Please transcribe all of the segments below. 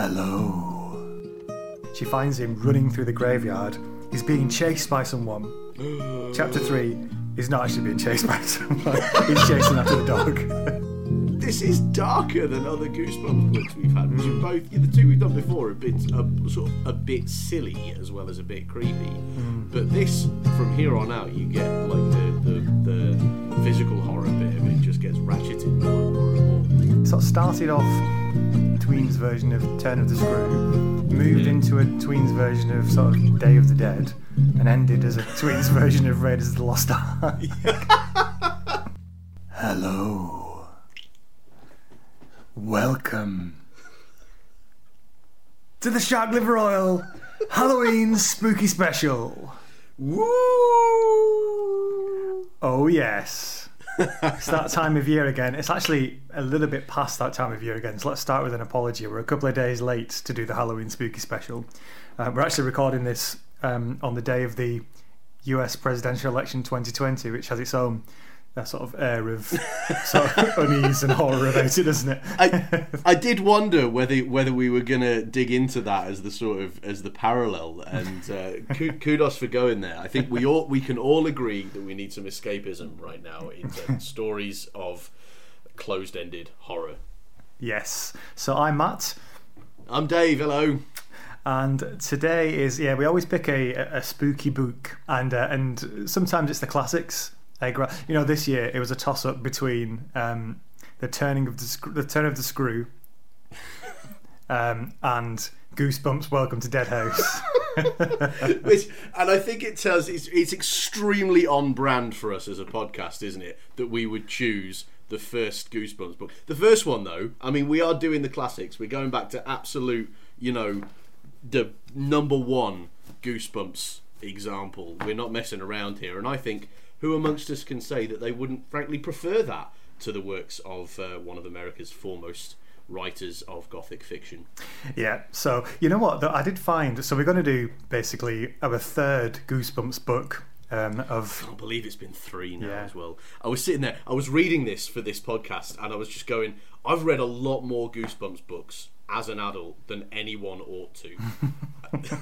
Hello. She finds him running through the graveyard. He's being chased by someone. Chapter 3 He's not actually being chased by someone. He's chasing after the dog. This is darker than other Goosebumps books we've had, which are mm. both the two we've done before have been a, sort of a bit silly as well as a bit creepy. Mm. But this, from here on out, you get like the, the, the physical horror bit of it just gets ratcheted more and more and more. sort of started off Tweens version of Turn of the Screw, moved hmm. into a Tweens version of sort of Day of the Dead, and ended as a Tweens version of Raiders of the Lost Ark. Hello. Welcome to the Shark Liver Oil Halloween Spooky Special. Woo! Oh, yes. It's that time of year again. It's actually a little bit past that time of year again. So let's start with an apology. We're a couple of days late to do the Halloween spooky special. Uh, we're actually recording this um, on the day of the US presidential election 2020, which has its own uh, sort of air of sort of unease and horror about it, doesn't it? I, I did wonder whether whether we were gonna dig into that as the sort of as the parallel, and uh, kudos for going there. I think we all we can all agree that we need some escapism right now in stories of closed-ended horror. yes. So I'm Matt. I'm Dave. Hello. And today is yeah we always pick a, a spooky book and uh, and sometimes it's the classics. Gra- you know, this year it was a toss up between um, the turning of the sc- the turn of the screw um, and Goosebumps. Welcome to Dead House. Which, and I think it tells it's, it's extremely on brand for us as a podcast, isn't it? That we would choose the first Goosebumps book. The first one, though, I mean, we are doing the classics. We're going back to absolute, you know, the number one Goosebumps example. We're not messing around here, and I think who amongst us can say that they wouldn't, frankly, prefer that to the works of uh, one of America's foremost writers of gothic fiction? yeah. So you know what? Though I did find. So we're going to do basically our third Goosebumps book um, of I can't believe it's been three now Yeah. as well. I was sitting there, I was reading this for this podcast, and I was just going, I've read a lot more Goosebumps books as an adult than anyone ought to.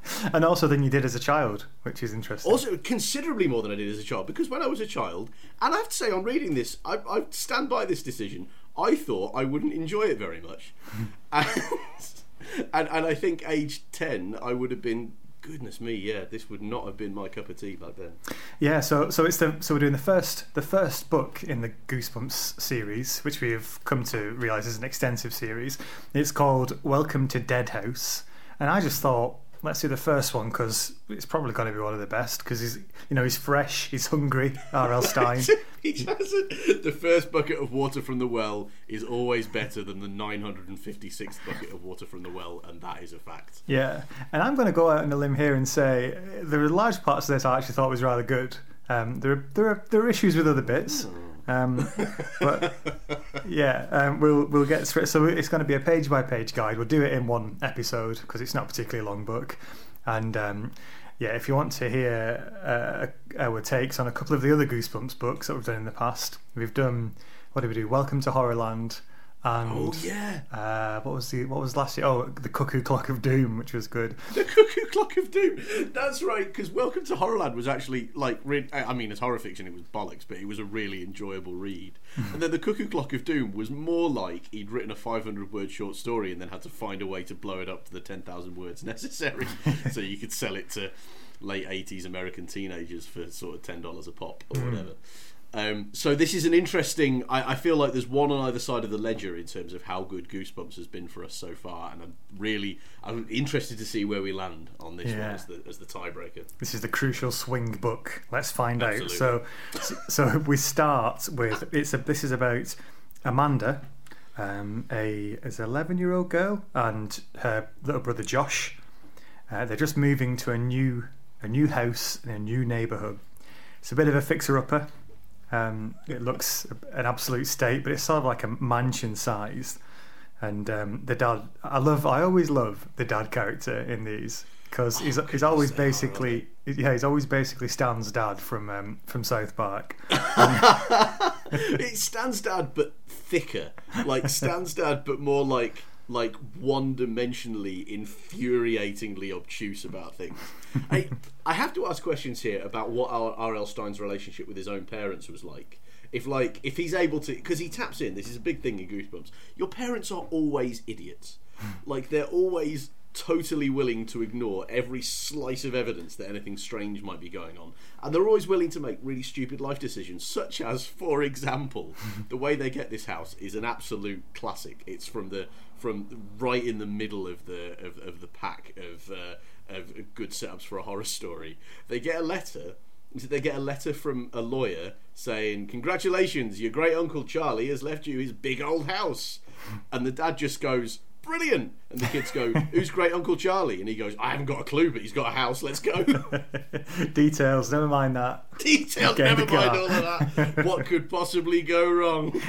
and also than you did as a child, which is interesting. also, considerably more than I did as a child, because when I was a child, and I have to say, on reading this, I, I stand by this decision. I thought I wouldn't enjoy it very much, and, and and I think age ten, I would have been. Goodness me, yeah, this would not have been my cup of tea back then. Yeah, so so it's the so we're doing the first the first book in the Goosebumps series, which we have come to realise is an extensive series. It's called Welcome to Dead House, and I just thought let's do the first one because it's probably going to be one of the best because he's you know he's fresh, he's hungry. R.L. Stine. he. The first bucket of water from the well is always better than the 956th bucket of water from the well, and that is a fact. Yeah, and I'm going to go out on a limb here and say there are large parts of this I actually thought was rather good. Um, there, are, there are there are issues with other bits, um, but yeah, um, we'll we'll get through. So it's going to be a page by page guide. We'll do it in one episode because it's not a particularly long book, and um, yeah, if you want to hear uh, our takes on a couple of the other Goosebumps books that we've done in the past, we've done what did we do? Welcome to Horrorland. And Oh, yeah. uh, what was the what was last year? Oh, the Cuckoo Clock of Doom, which was good. The Cuckoo Clock of Doom. That's right, because Welcome to Horrorland was actually like, re- I mean, as horror fiction, it was bollocks, but it was a really enjoyable read. and then the Cuckoo Clock of Doom was more like he'd written a 500 word short story and then had to find a way to blow it up to the 10,000 words necessary, so you could sell it to late 80s American teenagers for sort of ten dollars a pop or whatever. Um, so this is an interesting. I, I feel like there's one on either side of the ledger in terms of how good Goosebumps has been for us so far, and I'm really I'm interested to see where we land on this one as the as the tiebreaker. This is the crucial swing book. Let's find Absolutely. out. So, so we start with it's a. This is about Amanda, um, a as an eleven year old girl, and her little brother Josh. Uh, they're just moving to a new a new house in a new neighbourhood. It's a bit of a fixer upper. Um, it looks an absolute state, but it's sort of like a mansion sized. And um, the dad, I love, I always love the dad character in these because he's, he's always basically, yeah, he's always basically Stan's dad from um, from South Park. it's Stan's dad, but thicker. Like Stan's dad, but more like like one-dimensionally, infuriatingly obtuse about things. I, I have to ask questions here about what R.L. Stine's relationship with his own parents was like. If like if he's able to, because he taps in. This is a big thing in Goosebumps. Your parents are always idiots. like they're always totally willing to ignore every slice of evidence that anything strange might be going on. And they're always willing to make really stupid life decisions, such as, for example, the way they get this house is an absolute classic. It's from the from right in the middle of the of, of the pack of uh, of good setups for a horror story. They get a letter. They get a letter from a lawyer saying, "Congratulations, your great uncle Charlie has left you his big old house," and the dad just goes, brilliant. And the kids go, who's great Uncle Charlie? And he goes, I haven't got a clue, but he's got a house. Let's go. Details, never mind that. Details, Get never mind all of that. What could possibly go wrong?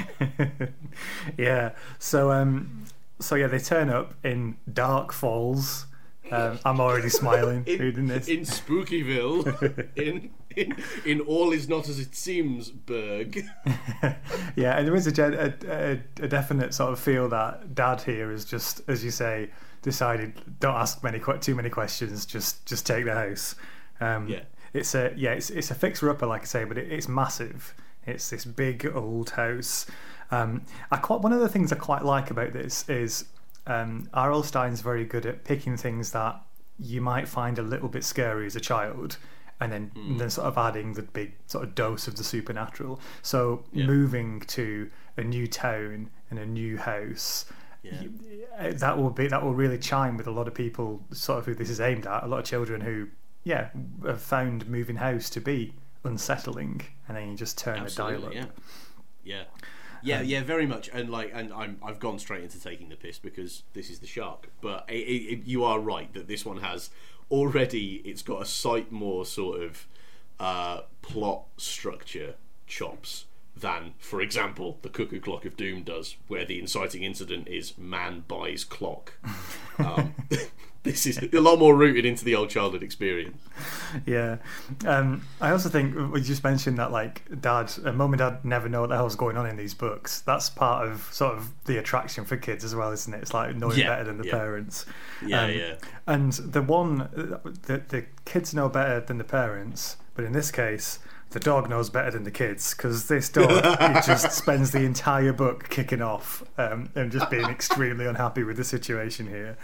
yeah. So um, so yeah, they turn up in Dark Falls. Um, I'm already smiling reading this. in Spookyville, in, in in all is not as it seems, Berg. yeah, and there is a, a, a, a definite sort of feel that Dad here is just, as you say, decided don't ask many too many questions. Just just take the house. Um, Yeah. It's a yeah, it's it's a fixer upper, like I say, but it, it's massive. It's this big old house. Um, I quite one of the things I quite like about this is um, R.L. Stine's very good at picking things that you might find a little bit scary as a child, and then Hmm. then sort of adding the big sort of dose of the supernatural. So Yeah. moving to a new town and a new house. Yeah. y- That will be that will really chime with a lot of people, sort of who this is aimed at. A lot of children who, yeah, have found moving house to be unsettling, and then you just turn the dial up. Absolutely, yeah, yeah, yeah, yeah, very much. And like, and I'm I've gone straight into taking the piss because this is the shark. But it, it, you are right that this one has already. It's got a sight more sort of uh, plot structure chops than, for example, the Cuckoo Clock of Doom does, where the inciting incident is man buys clock. Um, this is a lot more rooted into the old childhood experience. Yeah, um, I also think we just mentioned that like dad, uh, mum and dad never know what the hell's going on in these books. That's part of sort of the attraction for kids as well, isn't it? It's like knowing Yeah, better than the yeah. parents. Yeah, Um, yeah. And the one, the the kids know better than the parents, but in this case. The dog knows better than the kids because this dog he just spends the entire book kicking off um, and just being extremely unhappy with the situation here.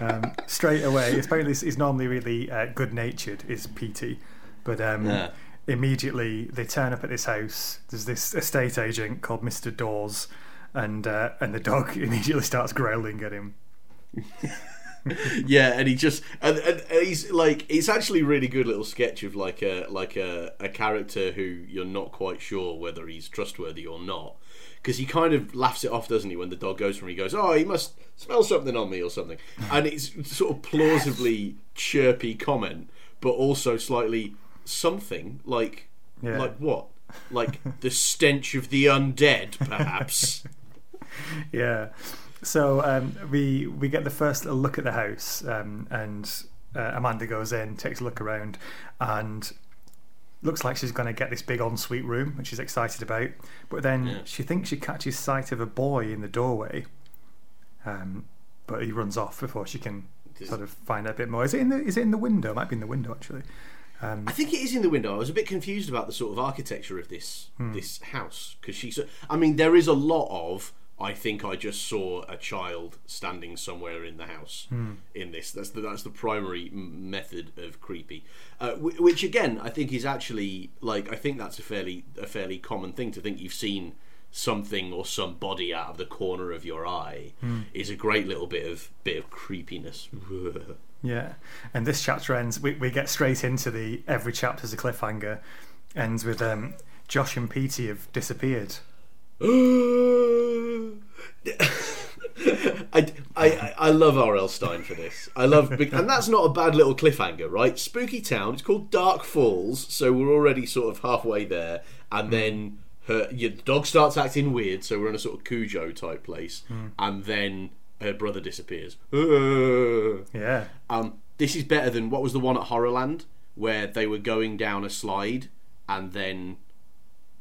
Um, straight away, apparently he's normally really uh, good natured, is Petey, but um, Yeah. immediately they turn up at this house. There's this estate agent called Mister Dawes, and uh, and the dog immediately starts growling at him. yeah, and he just and, and, he's like it's actually a really good little sketch of like a like a, a character who you're not quite sure whether he's trustworthy or not because he kind of laughs it off, doesn't he? When the dog goes from, him, he goes, "Oh, he must smell something on me or something," and it's sort of plausibly chirpy comment, but also slightly something like Yeah. like what, like the stench of the undead, perhaps. Yeah. So um, we we get the first little look at the house, um, and uh, Amanda goes in, takes a look around, and looks like she's going to get this big ensuite room, which she's excited about. But then Yeah. she thinks she catches sight of a boy in the doorway, um, but he runs off before she can sort of find out a bit more. Is it in the Is it in the window? It might be in the window actually. Um, I think it is in the window. I was a bit confused about the sort of architecture of this this house because she's. I mean, there is a lot of. I think I just saw a child standing somewhere in the house. In this, that's the, that's the primary m- method of creepy, uh, wh- which again I think is actually like I think that's a fairly a fairly common thing to think you've seen something or somebody out of the corner of your eye is a great little bit of bit of creepiness. Yeah, and this chapter ends. We, we get straight into the every chapter's a cliffhanger, ends with um, Josh and Petey have disappeared. I, I, I love R.L. Stine for this. I love, and that's not a bad little cliffhanger, right? Spooky Town. It's called Dark Falls, so we're already sort of halfway there, and then her your dog starts acting weird, so we're in a sort of Cujo type place, and then her brother disappears. Yeah, Um, this is better than what was the one at Horrorland where they were going down a slide and then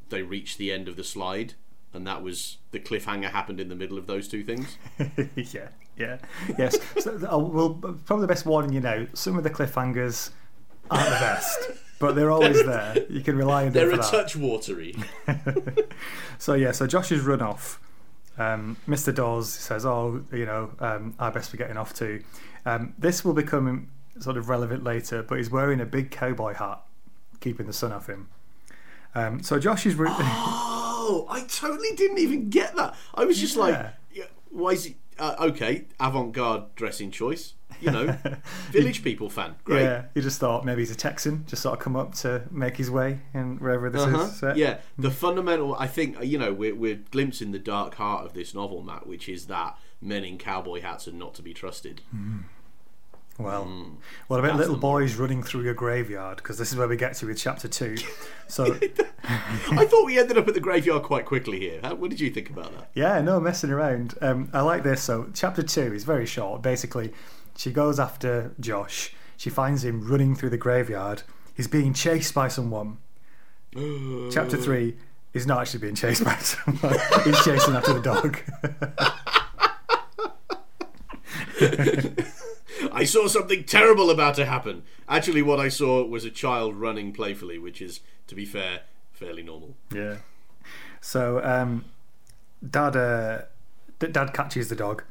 they reached the end of the slide and that was the cliffhanger happened in the middle of those two things. yeah, Yeah. Yes. So, uh, well, probably the best warning you know. Some of the cliffhangers aren't the best, but they're always there. You can rely on them They're for a that. touch watery. So yeah, so Josh has run off. Um, Mr. Dawes says, "Oh, you know, um, I best be getting off too." Um, this will become sort of relevant later, but he's wearing a big cowboy hat, keeping the sun off him. Um, so Josh is. Re- Oh, I totally didn't even get that. I was just like, Yeah. yeah, why is he? Uh, okay, avant-garde dressing choice. You know, village people fan. Great. yeah, he just thought maybe he's a Texan, just sort of come up to make his way in wherever this Uh-huh. is. set. Yeah, the fundamental. I think you know we're we're glimpsing the dark heart of this novel, Matt, which is that men in cowboy hats are not to be trusted. Well, what about little boys running through a graveyard? Because this is where we get to with chapter two. So I thought we ended up at the graveyard quite quickly here. How, what did you think about that? Yeah, no messing around. Um, I like this. So, chapter two is very short. Basically, she goes after Josh. She finds him running through the graveyard. He's being chased by someone. chapter three is not actually being chased by someone. He's chasing after the dog. I saw something terrible about to happen. Actually, what I saw was a child running playfully, which is, to be fair, fairly normal. yeah. So, um, Dad, uh, D- Dad catches the dog,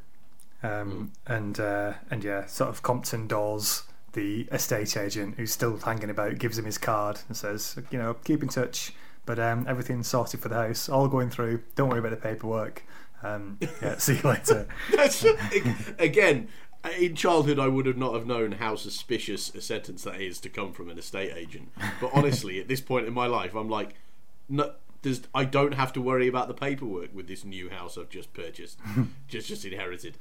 um, and uh, and yeah, sort of Compton Dawes, the estate agent who's still hanging about, gives him his card and says, you know, keep in touch. But um, everything's sorted for the house, all going through. Don't worry about the paperwork. Um, yeah, see you later. That's again. In childhood, I would have not have known how suspicious a sentence that is to come from an estate agent. But honestly, at this point in my life, I'm like, no, there's, I don't have to worry about the paperwork with this new house I've just purchased, just just inherited.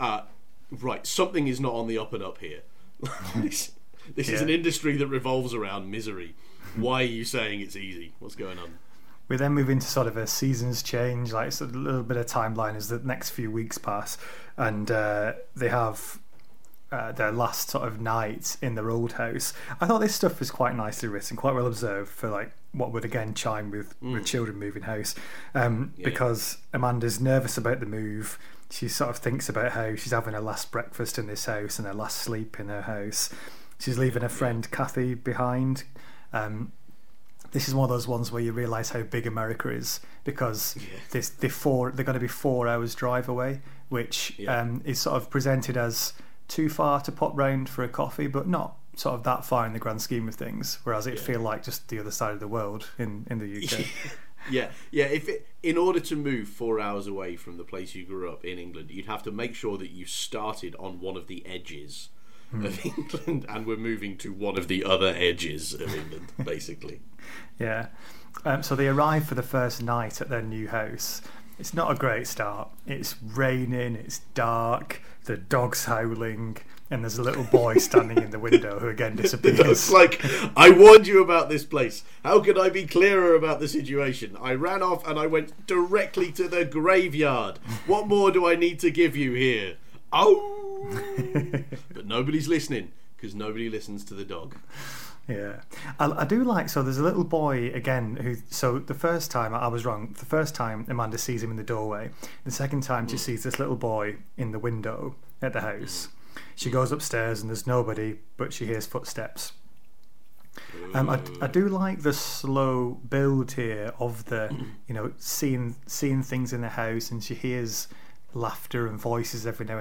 Uh, right, something is not on the up and up here. this this is an industry that revolves around misery. Why are you saying it's easy? What's going on? We then move into sort of a seasons change, like sort of a little bit of timeline as the next few weeks pass, and uh, they have uh, their last sort of night in their old house. I thought this stuff was quite nicely written, quite well observed for like what would again chime with with children moving house, um, Yeah. because Amanda's nervous about the move. She sort of thinks about how she's having her last breakfast in this house and her last sleep in her house. She's leaving her friend Kathy behind. Um, this is one of those ones where you realise how big America is because Yeah. this they four they're going to be four hours drive away, which Yeah. um, is sort of presented as too far to pop round for a coffee, but not sort of that far in the grand scheme of things. Whereas it Yeah. feel like just the other side of the world in in the UK. yeah, yeah. If it, in order to move four hours away from the place you grew up in England, you'd have to make sure that you started on one of the edges of England, and we're moving to one of the other edges of England, basically. Yeah. Um, so they arrive for the first night at their new house. It's not a great start. It's raining, it's dark, the dog's howling, and there's a little boy standing in the window who again It's disappears. like I warned you about this place. How could I be clearer about the situation? I ran off and I went directly to the graveyard. What more do I need to give you here? Oh, but nobody's listening because nobody listens to the dog. Yeah, I, I do like. So there's a little boy again who. So the first time I was wrong. The first time Amanda sees him in the doorway. The second time she sees this little boy in the window at the house. She goes upstairs and there's nobody, but she hears footsteps. Um, I, I do like the slow build here of the, you know, seeing seeing things in the house, and she hears laughter and voices every now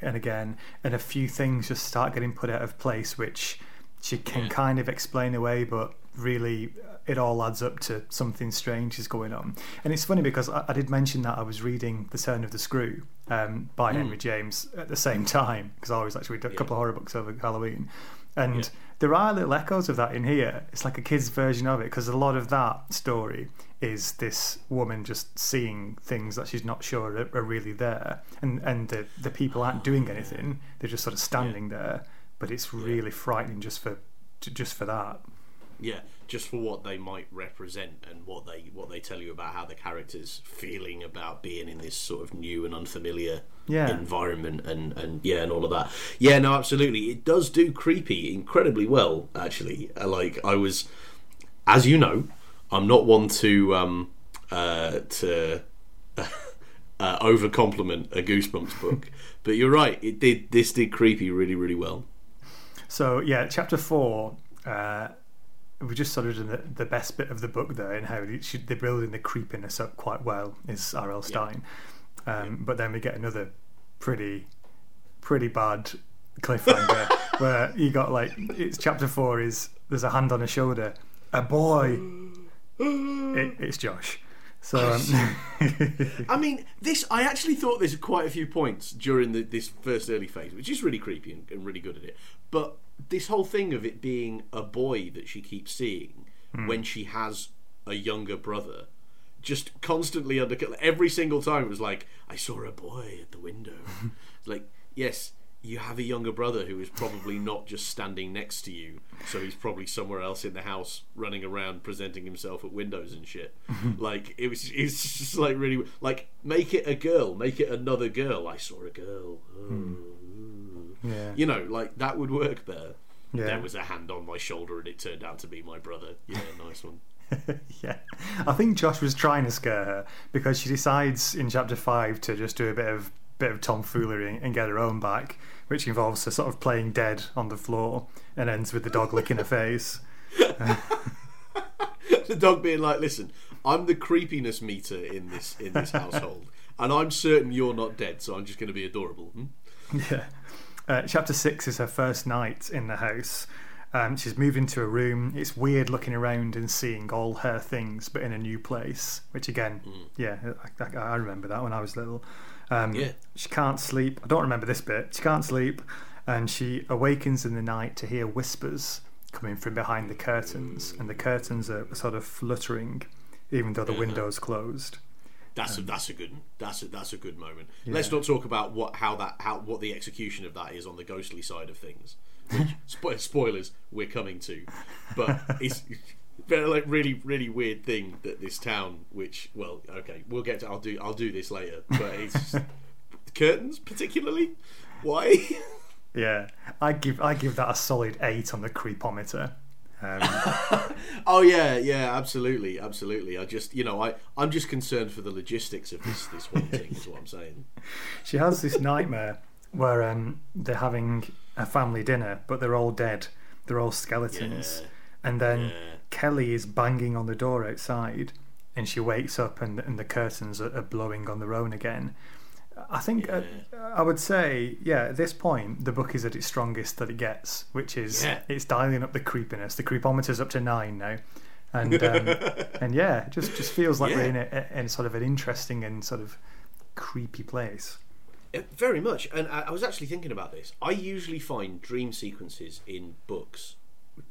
and again, and a few things just start getting put out of place, which she can Yeah. kind of explain away, but really it all adds up to something strange is going on. And it's funny because I, I did mention that I was reading The Turn of the Screw um, by Henry James at the same time because I always to read a couple of horror books over Halloween. And Yeah. there are little echoes of that in here. It's like a kid's version of it because a lot of that story is this woman just seeing things that she's not sure are, are really there, and and the the people aren't doing anything; they're just sort of standing there. But it's really frightening just for just for that. Yeah, just for what they might represent and what they what they tell you about how the characters feeling about being in this sort of new and unfamiliar Yeah. environment and and yeah and all of that. Yeah, no, absolutely. It does do creepy incredibly well. Actually, Uh, like I was, as you know, I'm not one to um uh to. uh, over compliment a Goosebumps book. but you're right, it did. This did creepy really, really well. So yeah, chapter four. Uh, we just sort of done the, the best bit of the book there, and how it should, they're building the creepiness up quite well. Is R.L. Stine, um, but then we get another pretty, pretty bad cliffhanger where you got like it's chapter four is there's a hand on a shoulder, a boy. It, it's Josh. So um, I mean, this. I actually thought there's quite a few points during the, this first early phase, which is really creepy and, and really good at it. But this whole thing of it being a boy that she keeps seeing when she has a younger brother, just constantly under every single time it was like, I saw a boy at the window. It's like, yes, you have a younger brother who is probably not just standing next to you, so he's probably somewhere else in the house running around presenting himself at windows and shit. like it was, it's just like really like make it a girl, make it another girl. I saw a girl. Oh. yeah, You know, like that would work better. Yeah. There was a hand on my shoulder, and it turned out to be my brother. Yeah, nice one. yeah. I think Josh was trying to scare her because she decides in chapter five to just do a bit of bit of tomfoolery and get her own back, which involves her sort of playing dead on the floor and ends with the dog licking her face. the dog being like, "Listen, I'm the creepiness meter in this in this household, and I'm certain you're not dead, so I'm just going to be adorable." Hmm? Yeah. Uh, chapter six is her first night in the house. Um, she's moved into a room. It's weird looking around and seeing all her things, but in a new place. Which again, yeah, I, I, I remember that when I was little. Um, Yeah. She can't sleep. I don't remember this bit. She can't sleep, and she awakens in the night to hear whispers coming from behind the curtains, and the curtains are sort of fluttering, even though the window's closed. That's a, that's a good that's a, that's a good moment. Let's not talk about what how that how what the execution of that is on the ghostly side of things. Which, spo- spoilers, we're coming to, but it's like really really weird thing that this town, which well, okay, we'll get to. I'll do I'll do this later, but it's curtains particularly. Why? Yeah, I give I give that a solid eight on the creepometer. Um, Oh yeah, yeah, absolutely, absolutely. I just, you know, I, I'm just concerned for the logistics of this this haunting. is what I'm saying. she has this nightmare where um, they're having a family dinner, but they're all dead. They're all skeletons. Yeah. And then Yeah. Kelly is banging on the door outside, and she wakes up, and, and the curtains are, are blowing on their own again. I think uh, I would say, yeah, at this point, the book is at its strongest that it gets, which is Yeah. it's dialing up the creepiness. The creepometer's up to nine now. And um, and yeah, it just just feels like we're in a, in sort of an interesting and sort of creepy place. Uh, Very much, and I, I was actually thinking about this. I usually find dream sequences in books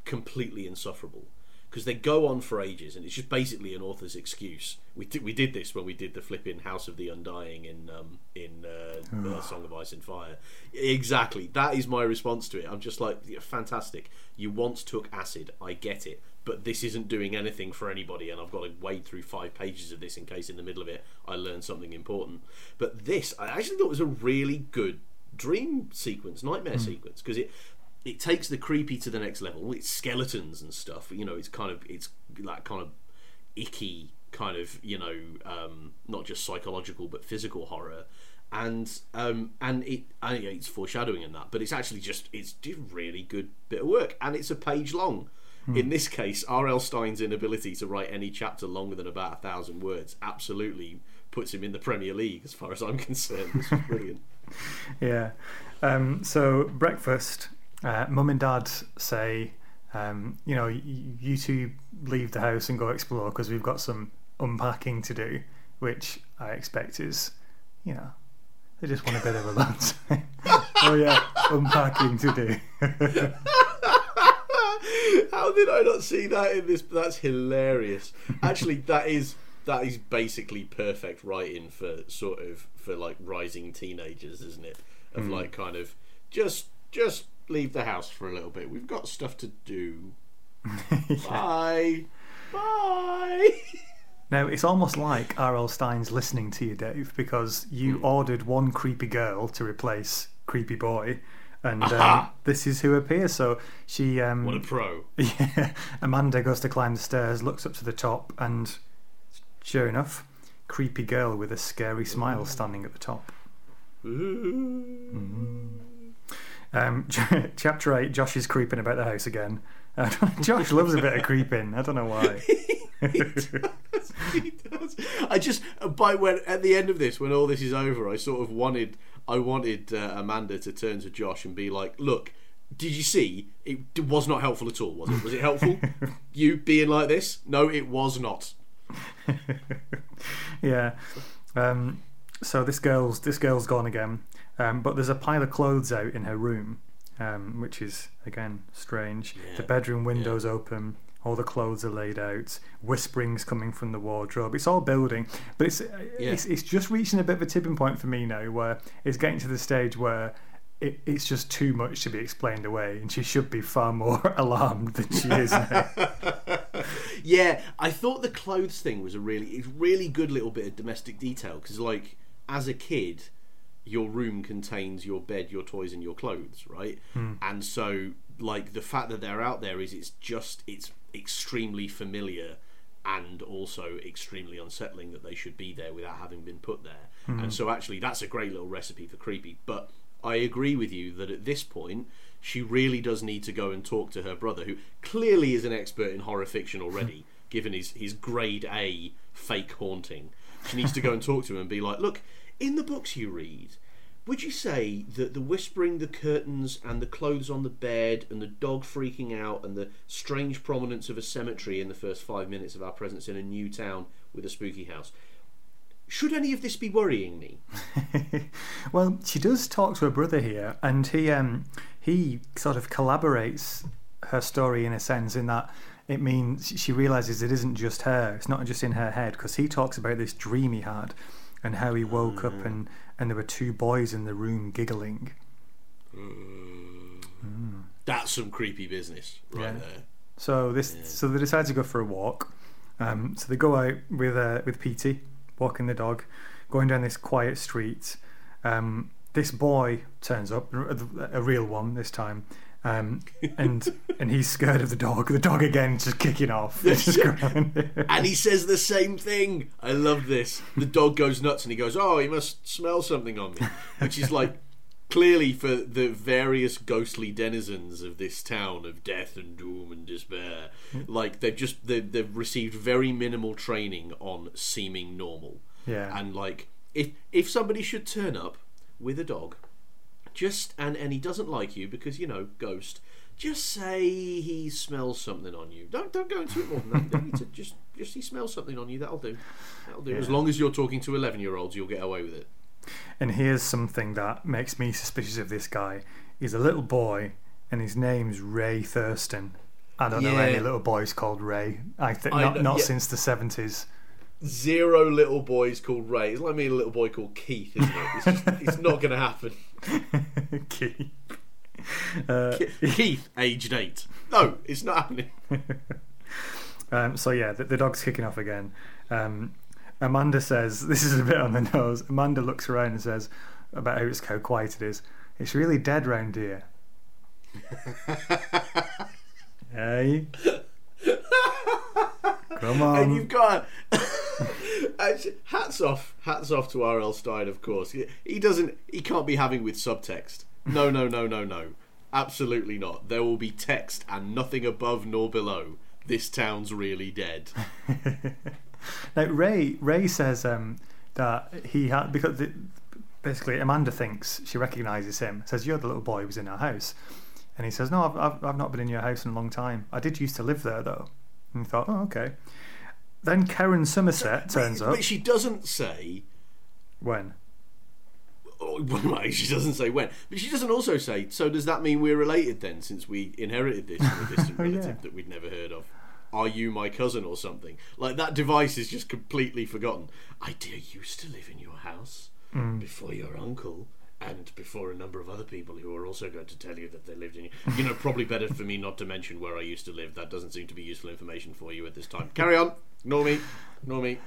completely insufferable because they go on for ages, and it's just basically an author's excuse. We did we did this when we did the flipping House of the Undying in um, in uh, uh, Song of Ice and Fire. Exactly, that is my response to it. I'm just like, fantastic. You once took acid, I get it. But this isn't doing anything for anybody, and I've got to wade through five pages of this in case in the middle of it I learn something important. But this, I actually thought was a really good dream sequence, nightmare sequence, because it it takes the creepy to the next level. It's skeletons and stuff. You know, it's kind of it's that kind of icky kind of you know um, not just psychological but physical horror. And um, and it I know it's foreshadowing in that, but it's actually just it's a really good bit of work, and it's a page long. In this case, R.L. Stine's inability to write any chapter longer than about a thousand words absolutely puts him in the Premier League, as far as I'm concerned. This is brilliant. Yeah. Um, so breakfast, uh, mum and dad say, um, you know, you two leave the house and go explore because we've got some unpacking to do, which I expect is, you know, they just want a bit of a lunch. oh yeah, unpacking to do. How did I not see that in this? That's hilarious. Actually, that is that is basically perfect writing for sort of for like rising teenagers, isn't it? Of like kind of just just leave the house for a little bit. We've got stuff to do. Bye. Bye. Now it's almost like R.L. Stine's listening to you, Dave, because you Hmm. ordered one creepy girl to replace creepy boy, and um, this is who appears. So she, um, What a pro. yeah, Amanda goes to climb the stairs, looks up to the top, and sure enough, creepy girl with a scary smile standing at the top. Um, chapter 8 Josh is creeping about the house again. Uh, Josh loves a bit of creeping. I don't know why. he does. He does. I just by when at the end of this, when all this is over, I sort of wanted I wanted uh, Amanda to turn to Josh and be like, "Look, did you see? It was not helpful at all, was it? Was it helpful? you being like this? No, it was not." yeah. Um, so this girl's this girl's gone again, um, but there's a pile of clothes out in her room, um, which is again strange. Yeah. The bedroom windows open. All the clothes are laid out. Whisperings coming from the wardrobe. It's all building, but it's it's, it's just reaching a bit of a tipping point for me now, where it's getting to the stage where it, it's just too much to be explained away, and she should be far more alarmed than she is now. yeah, I thought the clothes thing was a really, it's really good little bit of domestic detail because, like, as a kid, your room contains your bed, your toys, and your clothes, right? Hmm. And so, like, the fact that they're out there is it's just it's extremely familiar and also extremely unsettling that they should be there without having been put there. Hmm. And so, actually, that's a great little recipe for creepy. But I agree with you that at this point, she really does need to go and talk to her brother, who clearly is an expert in horror fiction already, given his, his grade A fake haunting. She needs to go and talk to him and be like, look, in the books you read, would you say that the whispering, the curtains, and the clothes on the bed, and the dog freaking out, and the strange prominence of a cemetery in the first five minutes of our presence in a new town with a spooky house, should any of this be worrying me? well, she does talk to her brother here, and he um, he sort of collaborates her story in a sense in that it means she realizes it isn't just her; it's not just in her head because he talks about this dream he had and how he woke up and and there were two boys in the room giggling. That's some creepy business right Yeah. there. So this so they decide to go for a walk. Um, so they go out with uh, with Petey, walking the dog, going down this quiet street. Um, this boy turns up, a real one this time, um, and and he's scared of the dog. The dog again just kicking off. Just And he says the same thing. I love this. The dog goes nuts and he goes, Oh, he must smell something on me. Which is like clearly for the various ghostly denizens of this town of death and doom and despair. Like they've just they've, they've received very minimal training on seeming normal. yeah, And like if if somebody should turn up with a dog, just and and he doesn't like you because you know ghost. Just say he smells something on you. Don't don't go into it more than that. To just just he smells something on you. That'll do. That'll do. As long as you're talking to eleven year olds, you'll get away with it. and here's something that makes me suspicious of this guy. He's a little boy, and his name's Ray Thurston. I don't know any little boys called Ray. I think I not know- not yeah. since the seventies. Zero little boys called Ray. It's like me and a little boy called Keith, isn't it? It's just it's not going to happen. Keith. Uh, Keith, aged eight. No, it's not happening. um, so yeah, the, the dog's kicking off again. Um, Amanda says, "This is a bit on the nose." Amanda looks around and says about how, it's, how quiet it is. It's really dead round here. hey, come on. and you've got hats off hats off to R.L. Stine of course he, he doesn't he can't be having with subtext no no no no no absolutely not there will be text and nothing above nor below this town's really dead Now Ray Ray says um, that he had because the, basically Amanda thinks she recognises him. Says you're the little boy who was in our house, and he says no, I've, I've I've not been in your house in a long time. I did used to live there though. And he thought, oh okay. Then Karen Somerset turns up. but she doesn't say when? Oh, well, she doesn't say when. But she doesn't also say so does that mean we're related then since we inherited this from a distant Oh, yeah. relative that we'd never heard of? Are you my cousin or something? Like that device is just completely forgotten. I dear used to live in your house Mm. before your uncle and before a number of other people who are also going to tell you that they lived in you. You know, probably better for me not to mention where I used to live. That doesn't seem to be useful information for you at this time. Carry on. Ignore me. Ignore me.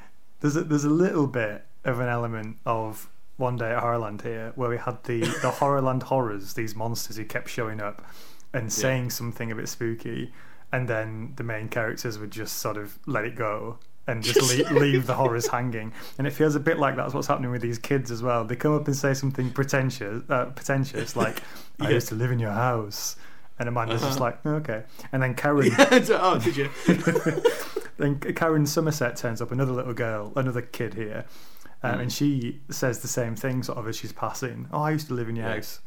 there's a, there's a little bit of an element of one day at Horrorland here where we had the the Horrorland horrors, these monsters who kept showing up and saying something a bit spooky, and then the main characters would just sort of let it go and just leave, leave the horrors hanging. And it feels a bit like that's what's happening with these kids as well. They come up and say something pretentious, uh, pretentious like, "I Yeah. used to live in your house," and Amanda's just Uh-huh. like, "Okay." And then Karen, oh, did you? then Karen Somerset turns up, another little girl, another kid here, um, Mm. and she says the same thing sort of as she's passing. Oh, I used to live in your Yeah. house,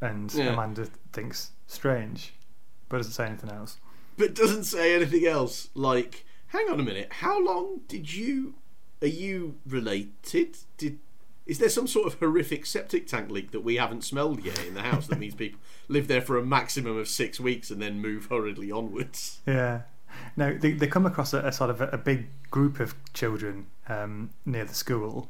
and Yeah. Amanda thinks strange, but doesn't say anything else. but doesn't say anything else. Like, hang on a minute. How long did you? Are you related? Did is there some sort of horrific septic tank leak that we haven't smelled yet in the house that means people live there for a maximum of six weeks and then move hurriedly onwards? Yeah. No, they, they come across a, a sort of a, a big group of children um, near the school,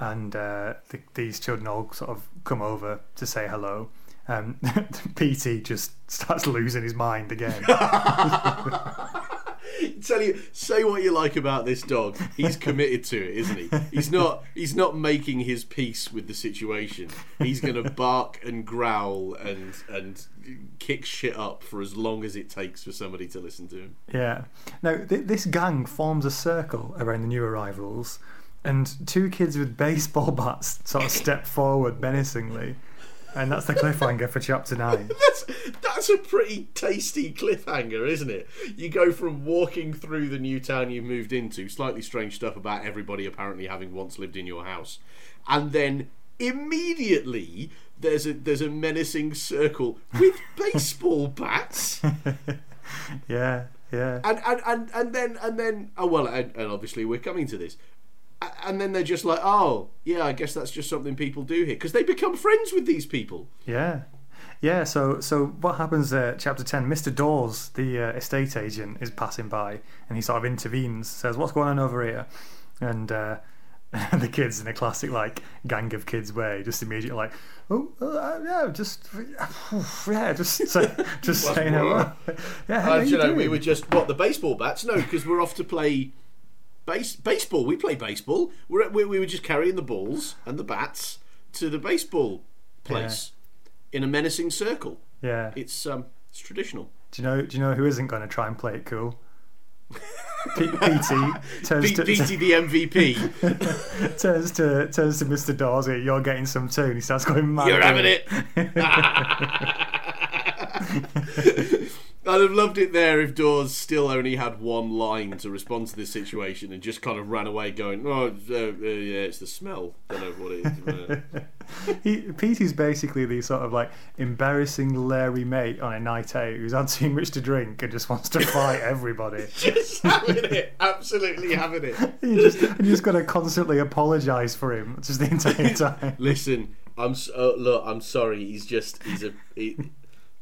and uh, the, these children all sort of come over to say hello. Um, Petey just starts losing his mind again. Tell you, say what you like about this dog. He's committed to it, isn't he? He's not. He's not making his peace with the situation. He's going to bark and growl and and kick shit up for as long as it takes for somebody to listen to him. Yeah. Now, th- this gang forms a circle around the new arrivals, and two kids with baseball bats sort of step forward menacingly. And that's the cliffhanger for chapter 9. That's that's a pretty tasty cliffhanger, isn't it? You go from walking through the new town you've moved into, slightly strange stuff about everybody apparently having once lived in your house, and then immediately there's a there's a menacing circle with baseball bats, Yeah, yeah. and and and, and then and then oh well, and, and obviously we're coming to this. And then they're just like, oh, yeah, I guess that's just something people do here because they become friends with these people. Yeah. Yeah, so so what happens uh, chapter 10 Mr. Dawes the uh, estate agent is passing by and he sort of intervenes says what's going on over here and uh, the kids in a classic like gang of kids way just immediately like oh uh, yeah just yeah just say, just saying yeah how Uh, you know, we were just what the baseball bats? No, because we're off to play base baseball. We play baseball. We're, we we were just carrying the balls and the bats to the baseball place in a menacing circle. yeah It's um, it's traditional. do you know do you know who isn't going to try and play it cool P- Petey turns P- to, Petey the MVP. turns to turns to Mr. Dawes here, you're getting some too and he starts going mad You're having it. I'd have loved it there if Dawes still only had one line to respond to this situation and just kind of ran away going, "Oh, uh, uh, yeah, it's the smell. Don't know what it is." Uh, He, Petey's basically the sort of like embarrassing Larry mate on a night out who's had too much to drink and just wants to fight everybody. just having it, absolutely having it. You just you just got to constantly apologise for him just the entire time. Listen, I'm uh, look. I'm sorry. He's just he's a he,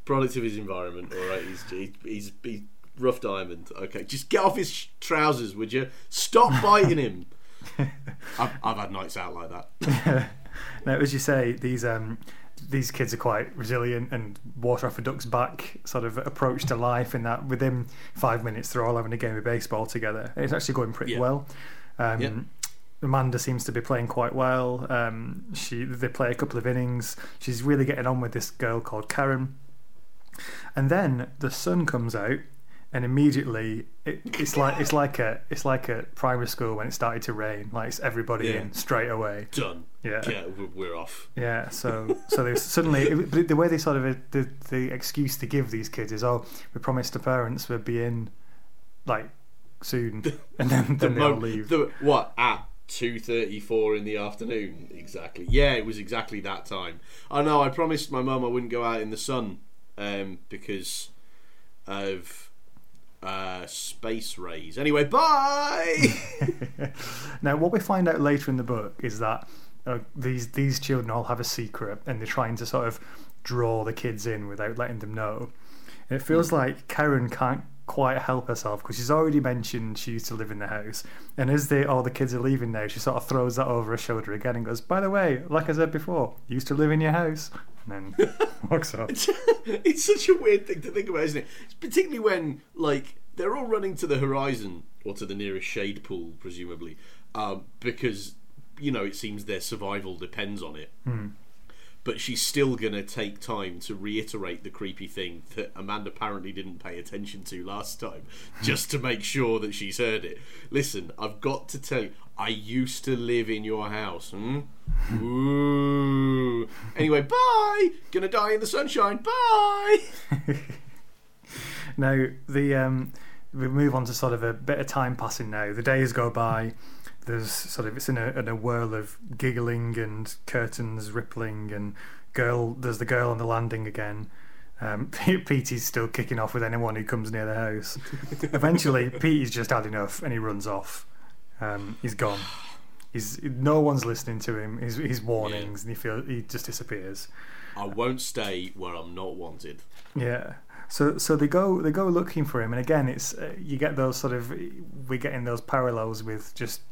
product of his environment. All right, he's he's he's, he's rough diamond. Okay, just get off his sh- trousers, would you? Stop biting him. I've, I've had nights out like that. Now, as you say, these um, these kids are quite resilient and water off a duck's back sort of approach to life. In that, within five minutes, they're all having a game of baseball together. It's actually going pretty Yeah. well. Um, Yeah. Amanda seems to be playing quite well. Um, she they play a couple of innings. She's really getting on with this girl called Karen. And then the sun comes out, and immediately it, it's like it's like a it's like a primary school when it started to rain. Like it's everybody Yeah. in straight away. Done. Yeah. Yeah, we're, off. Yeah, so so they suddenly but the way they sort of uh, the the excuse to give these kids is oh we promised the parents we'd be in like soon and then, The then they all leave. the- what at two thirty four in the afternoon? Exactly. Yeah, it was exactly that time. I know. I promised my mum I wouldn't go out in the sun um, because of uh, space rays. Anyway, bye. now what we find out later in the book is that uh, these these children all have a secret and they're trying to sort of draw the kids in without letting them know. And it feels like Karen can't quite help herself because she's already mentioned she used to live in the house. And as they all the kids are leaving now, she sort of throws that over her shoulder again and goes, "By the way, like I said before, used to live in your house." And then walks off. it's such a weird thing to think about, isn't it? It's Particularly when like they're all running to the horizon or to the nearest shade pool, presumably, um, because you know it seems their survival depends on it. But she's still gonna take time to reiterate the creepy thing that Amanda apparently didn't pay attention to last time, just to make sure that she's heard it. Listen, I've got to tell you, I used to live in your house. Hmm? Ooh. Anyway, bye. Gonna die in the sunshine. Bye. Now the um, we move on to sort of a bit of time passing now. The days go by. There's sort of it's in a, in a whirl of giggling and curtains rippling and girl. There's the girl on the landing again. Um, Petey's still kicking off with anyone who comes near the house. Eventually, Petey's just had enough and he runs off. Um, he's gone. He's no one's listening to him. His his warnings, and he feel he just disappears. I won't stay where I'm not wanted. Yeah. So so they go they go looking for him, and again, it's uh, you get those sort of we're getting those parallels with just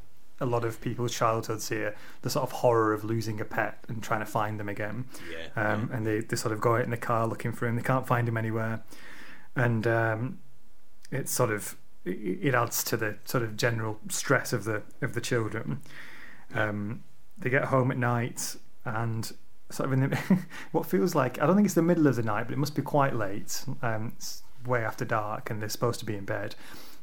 a lot of people's childhoods here. The sort of horror of losing a pet and trying to find them again. Yeah. Um, and they, they sort of go out in the car looking for him. They can't find him anywhere, and um, it's sort of it it adds to the sort of general stress of the of the children. Um, they get home at night and sort of in the, what feels like I don't think it's the middle of the night, but it must be quite late. Um, it's way after dark, and they're supposed to be in bed.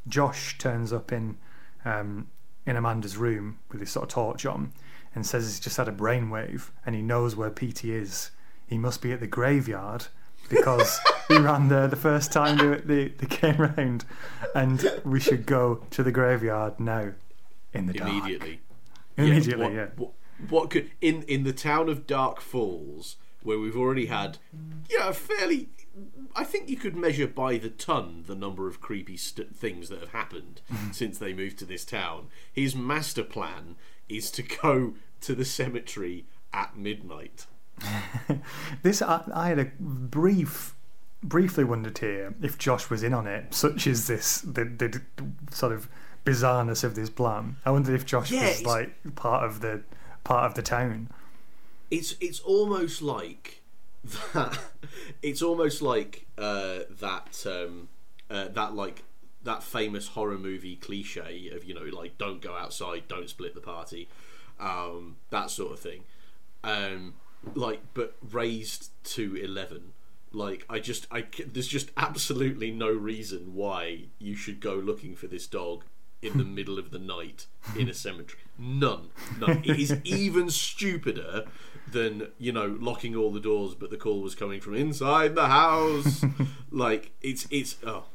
Josh turns up in um, in Amanda's room with his sort of torch on, and says he's just had a brainwave, and he knows where Petey is. He must be at the graveyard because he ran there the first time they, they, they came round, and we should go to the graveyard now. In the dark. Immediately. Immediately, what, yeah. What, what could in in the town of Dark Falls, where we've already had, you know, a fairly. I think you could measure by the ton the number of creepy st- things that have happened since they moved to this town. His master plan is to go to the cemetery at midnight. This I, I had a brief, briefly wondered here if Josh was in on it, such is this the, the sort of bizarreness of this plan. I wondered if Josh Yeah, was like part of the part of the town. it's it's almost like that. It's almost like uh, that um, uh, that like that famous horror movie cliche of you know like don't go outside, don't split the party, um, that sort of thing. Um, like, but raised to eleven. Like, I just, I there's just absolutely no reason why you should go looking for this dog in the middle of the night in a cemetery. None. None. It is even stupider than, you know, locking all the doors, but the call was coming from inside the house. like, it's, it's, oh.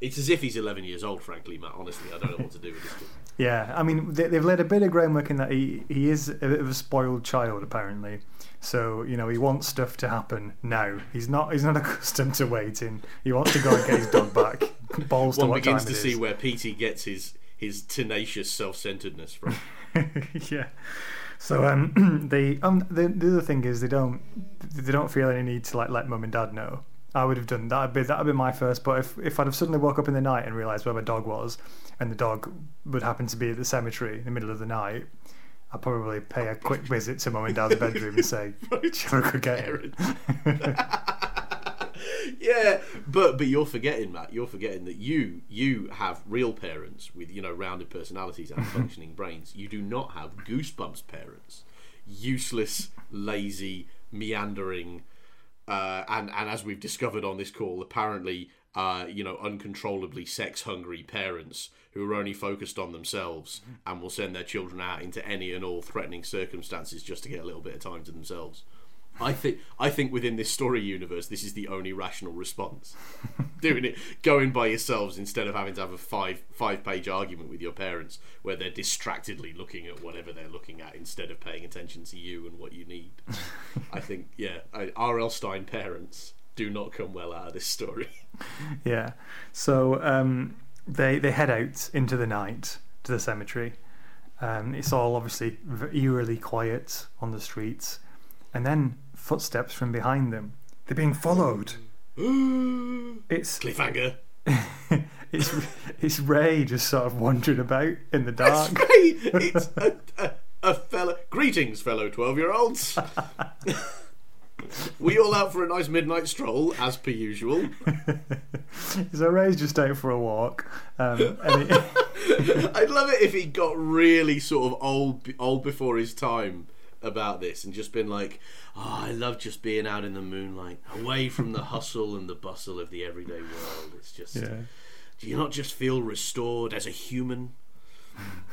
It's as if he's 11 years old, frankly, Matt. Honestly, I don't know what to do with this kid. Yeah, I mean they, they've laid a bit of groundwork in that he he is a bit of a spoiled child apparently. So you know he wants stuff to happen now. He's not he's not accustomed to waiting. He wants to go and get his dog back. Balls One what begins to see where Petey gets his, his tenacious self-centeredness from. yeah. So um, they um the, the other thing is they don't they don't feel any need to like let mum and dad know. I would have done that'd be that'd be my first. But if if I'd have suddenly woke up in the night and realised where my dog was, and the dog would happen to be at the cemetery in the middle of the night, I'd probably pay a quick visit to mum and dad's bedroom and say, "Shall I go get him?" yeah, but but you're forgetting, Matt. You're forgetting that you you have real parents with you know rounded personalities and functioning brains. You do not have goosebumps parents, useless, lazy, meandering, uh, and and as we've discovered on this call, apparently. Uh, you know, uncontrollably sex hungry parents who are only focused on themselves and will send their children out into any and all threatening circumstances just to get a little bit of time to themselves. I think I think within this story universe, this is the only rational response. Doing it, going by yourselves instead of having to have a five five page argument with your parents where they're distractedly looking at whatever they're looking at instead of paying attention to you and what you need. I think yeah, R.L. Stine parents do not come well out of this story. Yeah. So um, they they head out into the night to the cemetery. Um, it's all obviously eerily quiet on the streets, and then footsteps from behind them. They're being followed. It's Cliffhanger. it's it's Ray just sort of wandering about in the dark. That's right. It's a, a, a fellow. Greetings, fellow twelve-year-olds. we all out for a nice midnight stroll, as per usual. so Ray's just out for a walk, um, he, I'd love it if he got really sort of old, old before his time, about this and just been like, oh, I love just being out in the moonlight, away from the hustle and the bustle of the everyday world. It's just, Yeah. do you not just feel restored as a human?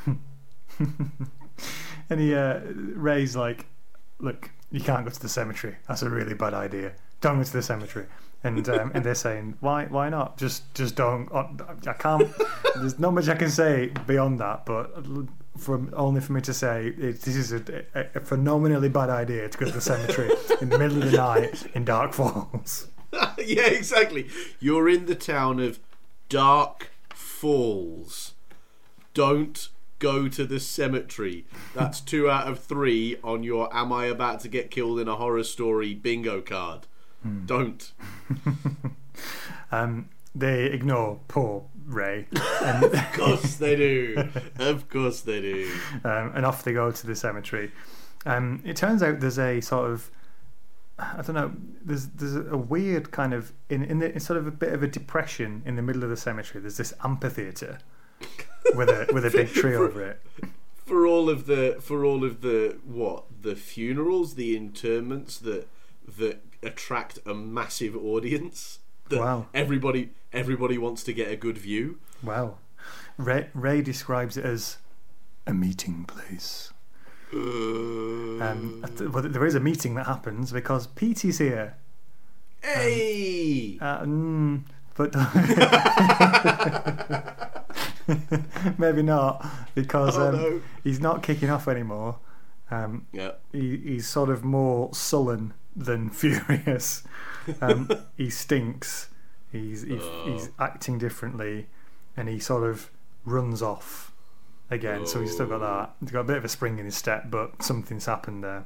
And he uh, Ray's like, look, you can't go to the cemetery. That's a really bad idea. Don't go to the cemetery. And um, and they're saying, why why not? Just just don't. oh, I can't. There's not much I can say beyond that. But from only for me to say, it, this is a, a, phenomenally bad idea to go to the cemetery in the middle of the night in Dark Falls. yeah, exactly. You're in the town of Dark Falls. Don't go to the cemetery. That's two out of three on your Am I About to Get Killed in a Horror Story bingo card. Don't. Um, they ignore poor Ray, and Of course they do. Of course they do. um, and off they go to the cemetery. Um, it turns out there's a sort of I don't know. There's there's a weird kind of in in, the, in sort of a bit of a depression in the middle of the cemetery. There's this amphitheater with a with a big tree over it. For all of the for all of the what the funerals, the interments that that attract a massive audience. That Wow. Everybody everybody wants to get a good view. Wow. Ray, Ray describes it as a meeting place. Um, well, there is a meeting that happens because Petey's here. hey. Uh, mm, but maybe not because Oh, um, no. he's not kicking off anymore. Um, yeah. he, he's sort of more sullen than furious. Um, he stinks. He's he, he's acting differently, and he sort of runs off again. So he's still got that. He's got a bit of a spring in his step, but something's happened there.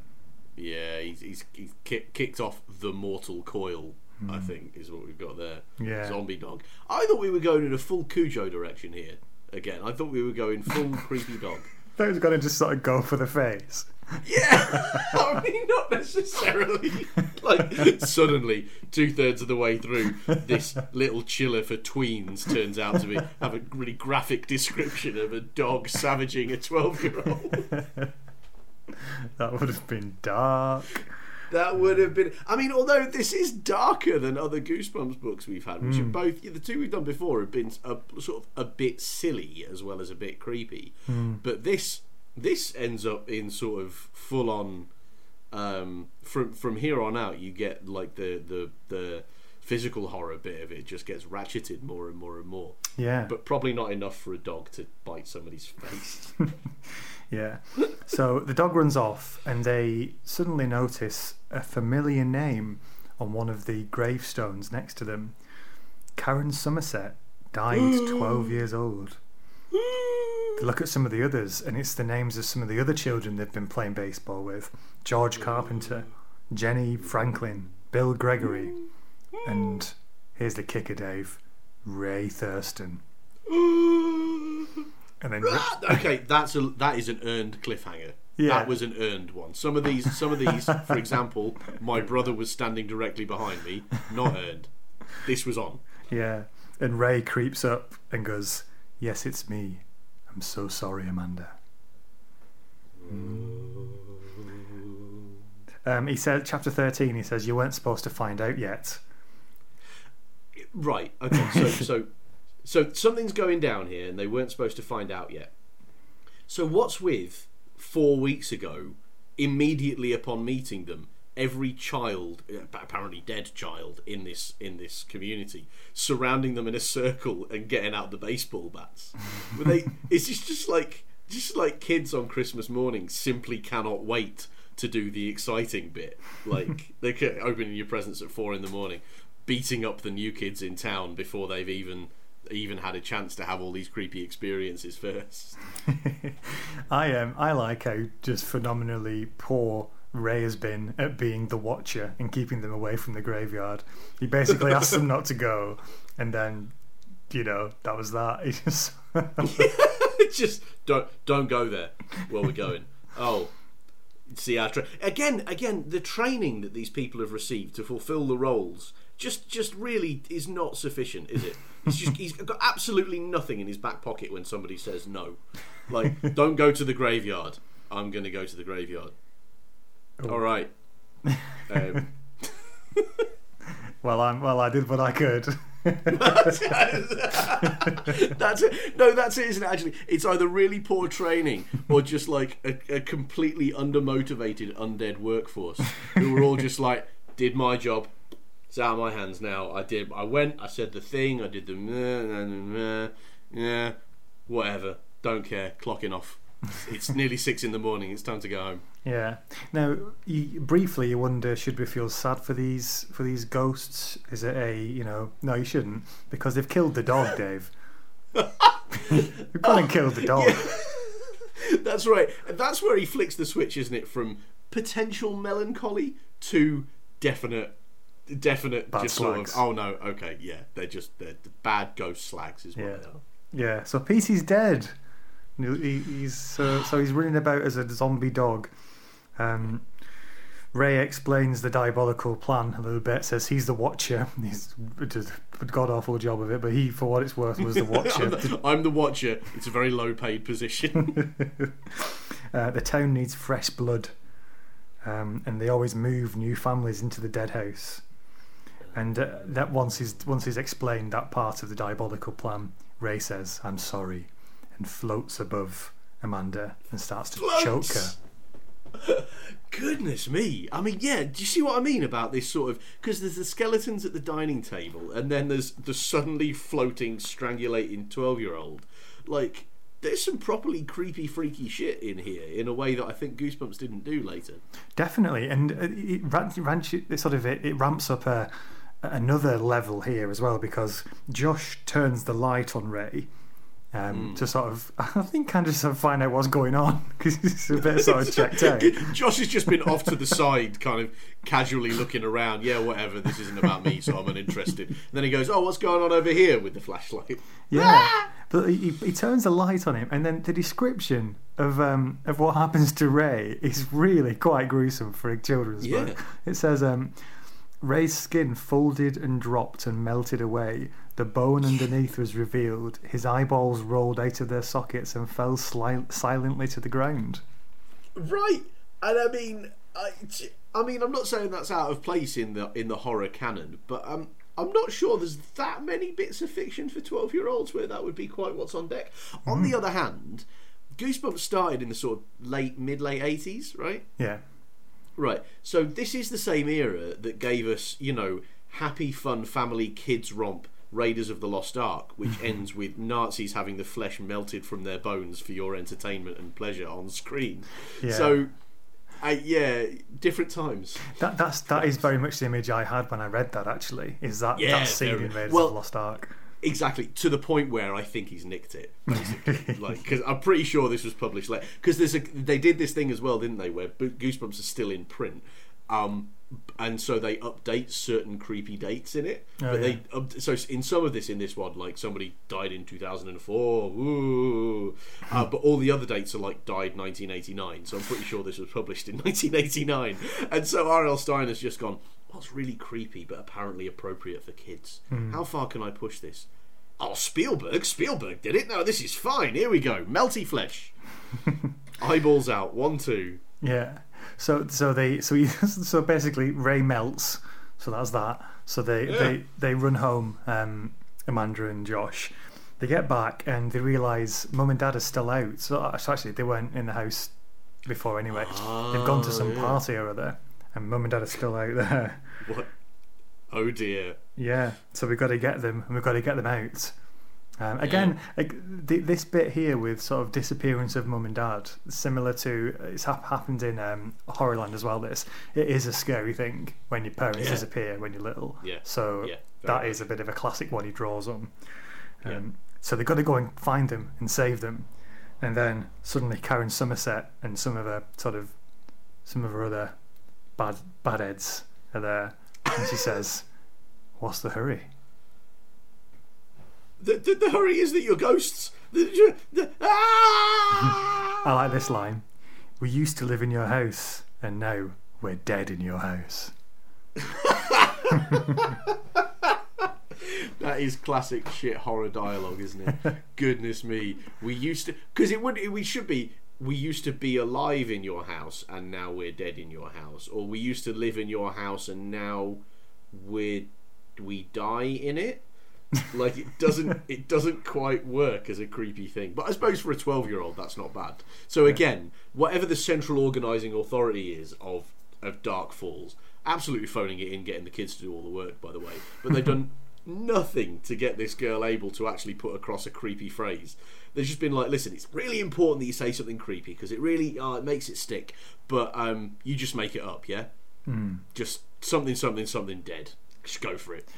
Yeah, he's, he's, he's kick, kicked off the mortal coil. I think is what we've got there. Yeah. Zombie dog. I thought we were going in a full Cujo direction here. Again, I thought we were going full creepy dog. He was going to just sort of go for the face. Yeah, I mean not necessarily. Like suddenly, two thirds of the way through, this little chiller for tweens turns out to be have a really graphic description of a dog savaging a twelve-year-old. That would have been dark. That would have been. I mean, although this is darker than other Goosebumps books we've had, which are hmm. both the two we've done before have been a, sort of a bit silly as well as a bit creepy. Hmm. But this this ends up in sort of full on. Um, from from here on out, you get like the the the physical horror bit of it just gets ratcheted more and more and more. Yeah. But probably not enough for a dog to bite somebody's face. Yeah. So the dog runs off, and they suddenly notice a familiar name on one of the gravestones next to them. Karen Somerset died 12 years old. They look at some of the others, and it's the names of some of the other children they've been playing baseball with George hmm. Carpenter, Jenny Franklin, Bill Gregory, hmm. and here's the kicker, Dave Ray Thurston. And then okay, that's a that is an earned cliffhanger. Yeah. That was an earned one. Some of these, some of these, for example, my brother was standing directly behind me, not earned. This was on. Yeah. And Ray creeps up and goes, Yes, it's me. I'm so sorry, Amanda. Um, he said, chapter 13, he says, You weren't supposed to find out yet. Right. Okay. So so so something's going down here, and they weren't supposed to find out yet. So what's with four weeks ago? Immediately upon meeting them, every child, uh, apparently dead child in this in this community, surrounding them in a circle and getting out the baseball bats. But they, it's just just like just like kids on Christmas morning simply cannot wait to do the exciting bit. Like they are opening your presents at four in the morning, beating up the new kids in town before they've even even had a chance to have all these creepy experiences first. I um, I like how just phenomenally poor Ray has been at being the watcher and keeping them away from the graveyard. He basically asked them not to go, and then, you know, that was that. Just. just don't don't go there. Where we're going? Oh, see our tra- again again the training that these people have received to fulfil the roles just just really is not sufficient, is it? Just he's got absolutely nothing in his back pocket when somebody says no. Like, don't go to the graveyard. I'm going to go to the graveyard. All right. Um, Well, I'm well. I did what I could. that's it. No, that's it, isn't it? Actually, it's either really poor training or just like a, a completely undermotivated undead workforce who were all just like, did my job. It's out of my hands now. I did. I went. I said the thing. I did the. meh, meh, meh, Yeah, whatever. Don't care. Clocking off. It's nearly six in the morning. It's time to go home. Yeah. Now, you, briefly, you wonder should we feel sad for these for these ghosts? Is it a you know? No, you shouldn't because they've killed the dog, Dave. They've gone and killed the dog. That's right. That's where he flicks the switch, isn't it? From potential melancholy to definite, definite, Bad just sort of. Oh no, okay, yeah, they're just they're the bad ghost slags, is what Yeah. they are. Yeah. So Petey's dead. He- he- He's so so he's running about as a zombie dog. Um, Ray explains the diabolical plan a little bit. Says he's the Watcher. He's did a god awful job of it, but he, for what it's worth, was the I'm, Watcher. the, I'm the watcher. It's a very low paid position. Uh, the town needs fresh blood, um, and they always move new families into the dead house. And uh, that once he's once he's explained that part of the diabolical plan, Ray says, "I'm sorry," and floats above Amanda and starts to choke her. Goodness me! I mean, yeah. Do you see what I mean about this sort of? Because there's the skeletons at the dining table, and then there's the suddenly floating, strangulating twelve-year-old. Like, there's some properly creepy, freaky shit in here in a way that I think Goosebumps didn't do later. Definitely, and uh, it, it sort of it, it ramps up a, another level here as well because Josh turns the light on Ray. Um, To sort of, I think, kind of sort of find out what's going on because he's a bit sort of checked out. Josh has just been off to the side, kind of casually looking around. Yeah, whatever. This isn't about me, so I'm uninterested. And then he goes, "Oh, what's going on over here?" with the flashlight. Yeah, but he, he turns the light on him, and then the description of um, of what happens to Ray is really quite gruesome for a children's Yeah. book. It says um, Ray's skin folded and dropped and melted away. The bone underneath was revealed. His eyeballs rolled out of their sockets and fell sli- silently to the ground. Right, and I mean, I, I mean, I'm not saying that's out of place in the in the horror canon, but um, I'm not sure there's that many bits of fiction for 12 year olds where that would be quite what's on deck. On the other hand, Goosebumps started in the sort of late mid late 80s, right? Yeah, Right. So this is the same era that gave us, you know, happy, fun family kids romp Raiders of the Lost Ark, which ends with Nazis having the flesh melted from their bones for your entertainment and pleasure on screen. Yeah. So, uh, yeah, different times. that that's that is very much the image I had when I read that. Actually, is that Yeah, that scene in Raiders well- of the Lost Ark? Exactly to the point where I think he's nicked it, basically. like, because I'm pretty sure this was published late. Because there's a they did this thing as well, didn't they? Where Goosebumps are still in print, um, and so they update certain creepy dates in it. Oh, but they up- so in some of this in this one, like somebody died in 2004, uh, but all the other dates are like died 1989. So I'm pretty sure this was published in 1989. And so R.L. Stine has just gone. What's really creepy but apparently appropriate for kids? How far can I push this? Oh, Spielberg! Spielberg did it. No, this is fine. Here we go. Melty flesh. Eyeballs out. One, two. Yeah. So so they so he, so basically Ray melts. So that's that. So they Yeah. they they run home. Um, Amanda and Josh. They get back and they realise mum and dad are still out. So so actually they weren't in the house before anyway. They've gone to some yeah. party or other, and mum and dad are still out there. What? Oh dear. Yeah, so we've got to get them, and we've got to get them out. Um, again, like, th- this bit here with sort of disappearance of mum and dad, similar to it's hap- happened in um, Horrorland as well. This it is a scary thing when your parents Yeah. disappear when you're little. Yeah. So Yeah, that is a bit of a classic one he draws on. Um, Yeah. So they've got to go and find them and save them, and then suddenly Karen Somerset and some of her sort of some of her other bad bad heads are there, and she says, "What's the hurry?" The, the, the hurry is that you're ghosts. The, the, ah! I like this line. We used to live in your house, and now we're dead in your house. That is classic shit horror dialogue, isn't it? Goodness me. We used to because it would we should be we used to be alive in your house and now we're dead in your house, or we used to live in your house and now we're we die in it. Like it doesn't it doesn't quite work as a creepy thing. But I suppose for a twelve year old that's not bad. So again, whatever the central organising authority is of of Dark Falls, absolutely phoning it in, getting the kids to do all the work, by the way. But they've done nothing to get this girl able to actually put across a creepy phrase. They've just been like, listen, it's really important that you say something creepy because it really uh, it makes it stick. But um, you just make it up, yeah. Just something, something, something dead. Just go for it.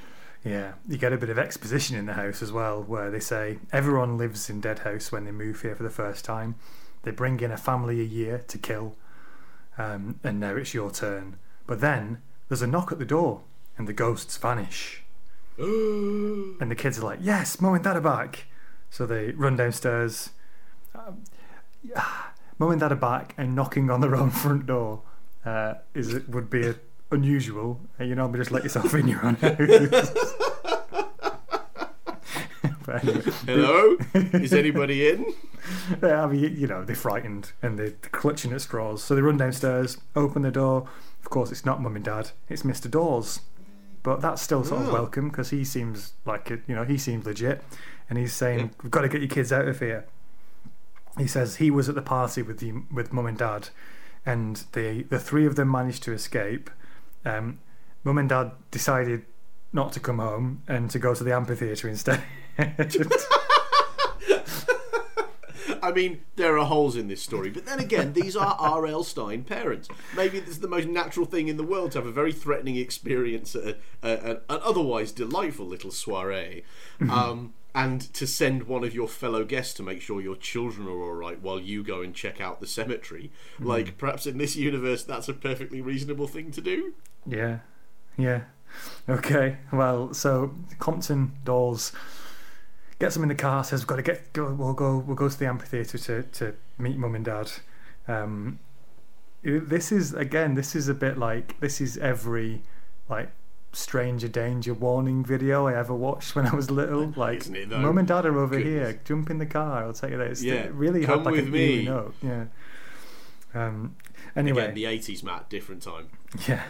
Yeah, you get a bit of exposition in the house as well, where they say everyone lives in Dead House when they move here for the first time. They bring in a family a year to kill, um, and now it's your turn. But then there's a knock at the door, and the ghosts vanish. and the kids are like, "Yes, mum and dad are back." So they run downstairs. Um, mum and dad are back, and knocking on their own front door uh, is would be a, unusual. You normally just let yourself in your own house. Anyway, Hello, is anybody in? yeah, I mean, you- you know, they're frightened and they're clutching at straws. So they run downstairs, open the door. Of course, it's not mum and dad; it's Mister Dawes. But that's still sort of Oh. welcome because he seems like it. You know, he seems legit, and he's saying, Yeah. "We've got to get your kids out of here." He says he was at the party with the with mum and dad, and the the three of them managed to escape. Um, mum and dad decided not to come home and to go to the amphitheatre instead. I mean, there are holes in this story, but then again, these are R.L. Stine parents. Maybe this is the most natural thing in the world to have a very threatening experience at a, a, an otherwise delightful little soiree, um, and to send one of your fellow guests to make sure your children are all right while you go and check out the cemetery. Like, perhaps in this universe, that's a perfectly reasonable thing to do. Yeah, yeah. Okay, well, so Compton Dawes gets them in the car. Says we've got to get. Go, we'll go. We'll go to the amphitheatre to to meet mum and dad. Um, this is again. This is a bit like this is every like stranger danger warning video I ever watched when I was little. Like, mum and dad are over Goodness. here. Jump in the car. I'll tell you there. It's Yeah, it really come had like with me. note. Yeah. Um. Anyway. Again, the 80s, Matt, different time. Yeah.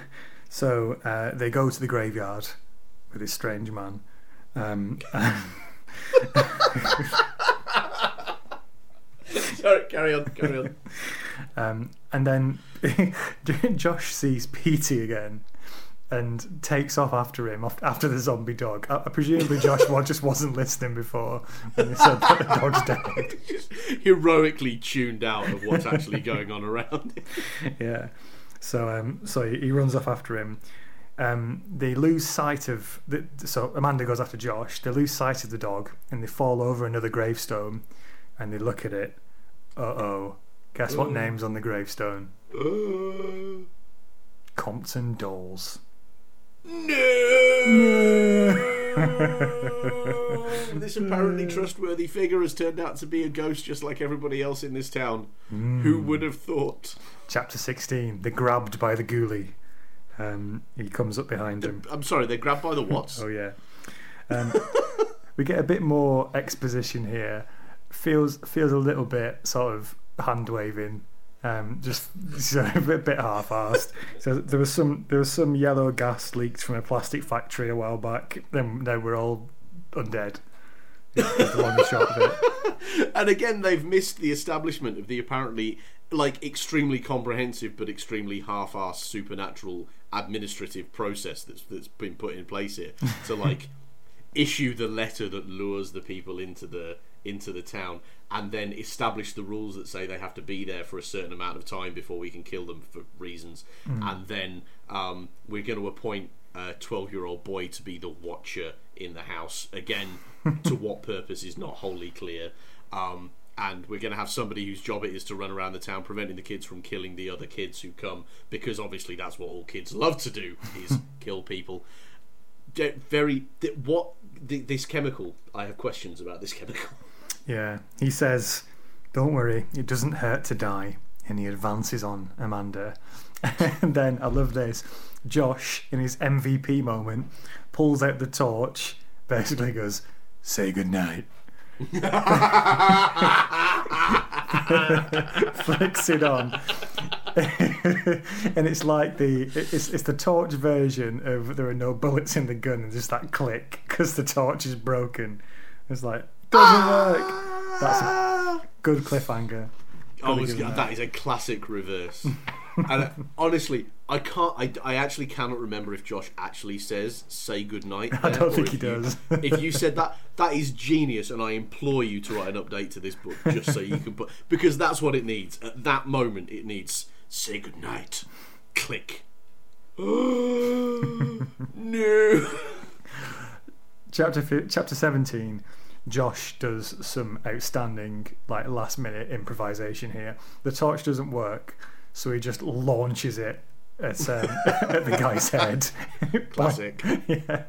So uh, they go to the graveyard with this strange man. Um, Sorry, carry on, carry on. um, and then Josh sees Petey again and takes off after him after the zombie dog. Uh, presumably, Josh just wasn't listening before when they said that the dog's dead. Just heroically tuned out of what's actually going on around. yeah. So um, so he runs off after him. Um, they lose sight of the, so Amanda goes after Josh. They lose sight of the dog and they fall over another gravestone, and they look at it. Uh oh! Guess what Oh. name's on the gravestone? Uh, Compton Dawes. No! this apparently trustworthy figure has turned out to be a ghost just like everybody else in this town. Who would have thought? Chapter sixteen. They're grabbed by the ghoulie. Um, he comes up behind him. I'm sorry, they're grabbed by the what? Oh yeah. Um, we get a bit more exposition here. Feels feels a little bit sort of hand waving. Um, just a bit, half-assed. So there was some there was some yellow gas leaked from a plastic factory a while back. Then now we're all undead. And again, they've missed the establishment of the apparently like extremely comprehensive but extremely half-assed supernatural administrative process that's that's been put in place here to like issue the letter that lures the people into the into the town and then establish the rules that say they have to be there for a certain amount of time before we can kill them for reasons. And then um, we're going to appoint a 12 year old boy to be the watcher in the house. Again to what purpose is not wholly clear. Um, and we're going to have somebody whose job it is to run around the town preventing the kids from killing the other kids who come because obviously that's what all kids love to do is kill people. Very what this chemical i have questions about this chemical Yeah, he says, "Don't worry, it doesn't hurt to die." And he advances on Amanda. and then I love this. Josh, in his MVP moment, pulls out the torch. Basically, goes, "Say good night." flicks it on, and it's like the it's it's the torch version of there are no bullets in the gun and just that click because the torch is broken. It's like doesn't work. That's a good cliffhanger. Oh, Gotta it's- give him that is a classic reverse. and uh, honestly, I can't. I, I actually cannot remember if Josh actually says "say good night." I don't think if he you- does. if you said that, that is genius, and I implore you to write an update to this book just so you can put because that's what it needs at that moment. It needs "say good night," click. no. chapter fi- chapter 17 josh does some outstanding like last minute improvisation here. The torch doesn't work so he just launches it at, um, at the guy's head. Classic. yeah.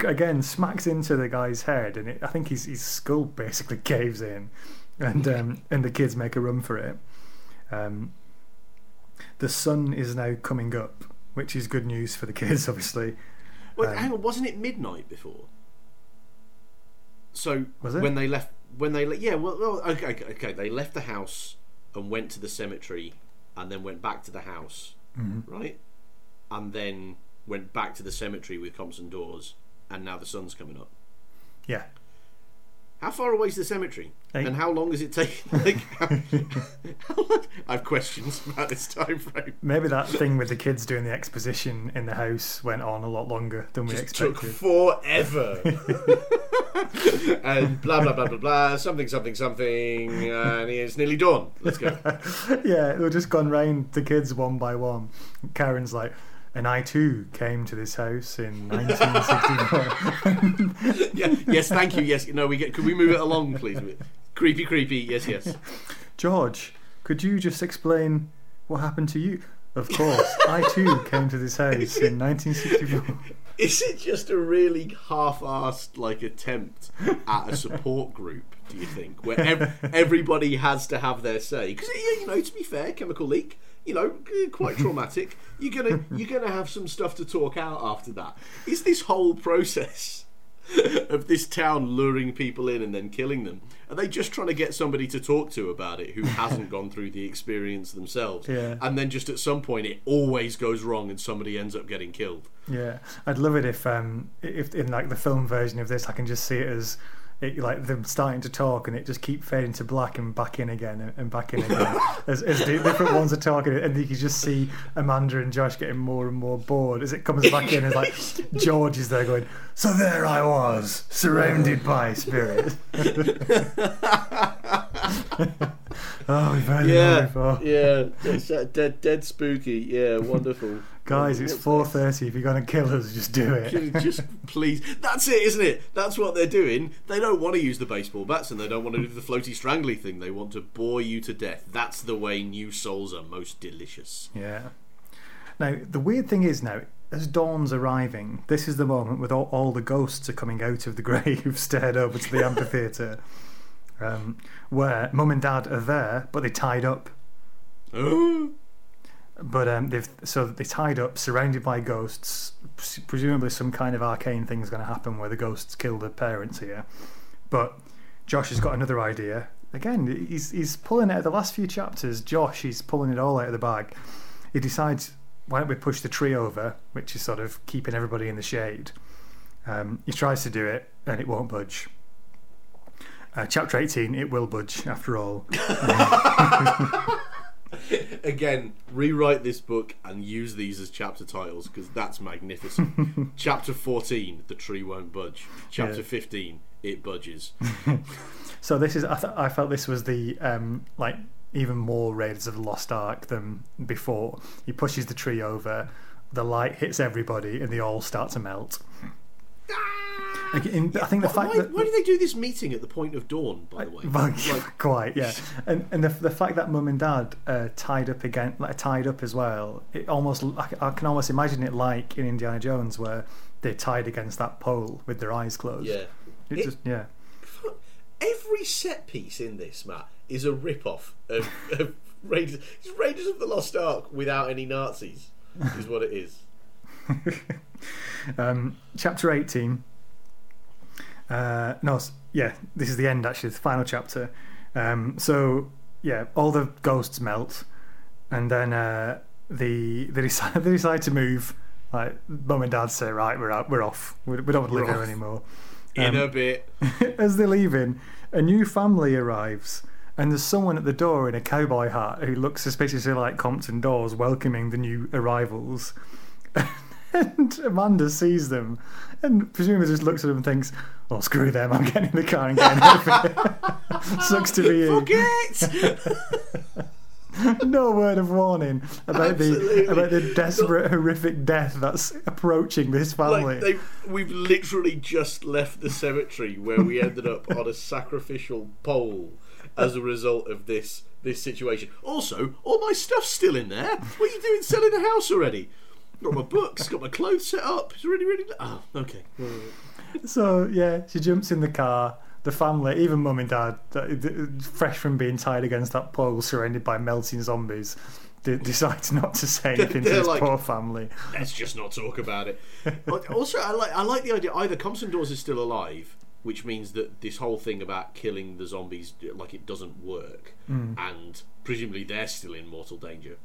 Again smacks into the guy's head and it, i think his, his skull basically caves in and um, and the kids make a run for it. Um, the sun is now coming up which is good news for the kids obviously. Wait, Um, hang on, wasn't it midnight before? So when they left, when they le- yeah, well, well, okay, okay, they left the house and went to the cemetery, and then went back to the house, Mhm. right? And then went back to the cemetery with Compton Dawes, and now the sun's coming up. yeah How far away is the cemetery? Eight. And how long does it take? Like, how, how long- I have questions about this time frame. Maybe that thing with the kids doing the exposition in the house went on a lot longer than we expected took forever. and blah blah blah blah blah. Something something something. And it's nearly dawn. Let's go. yeah, they've just gone round the kids one by one. Karen's like, and I too came to this house in 1964. yeah. Yes. Thank you. Yes. No. We get. Could we move it along, please? Creepy. Creepy. Yes. Yes. George, could you just explain what happened to you? Of course, I too came to this house in 1964. Is it just a really half-assed like attempt at a support group? Do you think where ev- everybody has to have their say? Because you know, to be fair, chemical leak, you know, quite traumatic. You're gonna you're gonna have some stuff to talk out after that. Is this whole process of this town luring people in and then killing them? Are they just trying to get somebody to talk to about it who hasn't gone through the experience themselves? Yeah. And then just at some point, it always goes wrong and somebody ends up getting killed. Yeah, I'd love it if, um, if in like the film version of this, I can just see it as it, like them starting to talk and it just keep fading to black and back in again and, back in again as, as the different ones are talking, and you can just see Amanda and Josh getting more and more bored as it comes back in. As like George is there going, "So there I was, surrounded by spirits." oh, we've heard it all before. yeah, it's uh, dead, dead spooky. Yeah, wonderful. Guys, it's four thirty. If you're gonna kill us, just do it. Just please, that's it, isn't it? That's what they're doing. They don't want to use the baseball bats, and they don't want to do the floaty strangly thing. They want to bore you to death. That's the way new souls are most delicious. Yeah. Now, the weird thing is now, as dawn's arriving, this is the moment with all, all the ghosts are coming out of the grave, stared over to the amphitheatre, um, where mum and dad are there, but they tied up. But um, they've so they tied up, surrounded by ghosts. Presumably, some kind of arcane thing's going to happen where the ghosts kill the parents here. But Josh has got another idea. Again, he's he's pulling it. The last few chapters, Josh, he's pulling it all out of the bag. He decides, why don't we push the tree over, which is sort of keeping everybody in the shade. Um, he tries to do it, and it won't budge. Uh, chapter 18, it will budge after all. Again, rewrite this book and use these as chapter titles because that's magnificent. chapter 14, the tree won't budge. Chapter Yeah. 15, it budges. So this is I, th- I felt this was the um, like even more Raiders of the Lost Ark than before. He pushes the tree over, the light hits everybody, and they all start to melt. Like, in- I think the fact why, that why do they do this meeting at the point of dawn, by the way? Well, Like, quite yeah, and and the the fact that mum and dad uh, tied up again, like tied up as well. It almost I, I can almost imagine it like in Indiana Jones where they're tied against that pole with their eyes closed. yeah. it, It- just yeah. Every set piece in this, Matt, is a rip-off of, of Raiders. It's Raiders of the Lost Ark without any Nazis, is what it is. Um, chapter 18. Uh, no, yeah, this is the end actually, the final chapter. Um, so yeah, all the ghosts melt, and then uh, the they decide they decide to move. Like mum and dad say, right, we're out, we're off. We, we don't want to live here anymore. In Um, a bit. As they're leaving, a new family arrives, and there's someone at the door in a cowboy hat who looks suspiciously like Compton Dawes welcoming the new arrivals. And Amanda sees them, and presumably just looks at them and thinks, "Oh, screw them! I'm getting in the car and getting out of here." Sucks to be you. Forget! no word of warning about the about the desperate, horrific death that's approaching this family. like they, we've literally just left the cemetery where we ended up on a sacrificial pole as a result of this this situation. Also, all my stuff's still in there. What are you doing selling the house already? Got my books, got my clothes set up. It's really, really. Oh, okay. So yeah, she jumps in the car. The family, even mum and dad, uh, th- th- fresh from being tied against that pole, surrounded by melting zombies, de- decide not to say anything to They're this like- poor family. Let's just not talk about it. But also, I like I like the idea. Either Compton Dawes is still alive, which means that this whole thing about killing the zombies like it doesn't work, mm. and presumably they're still in mortal danger,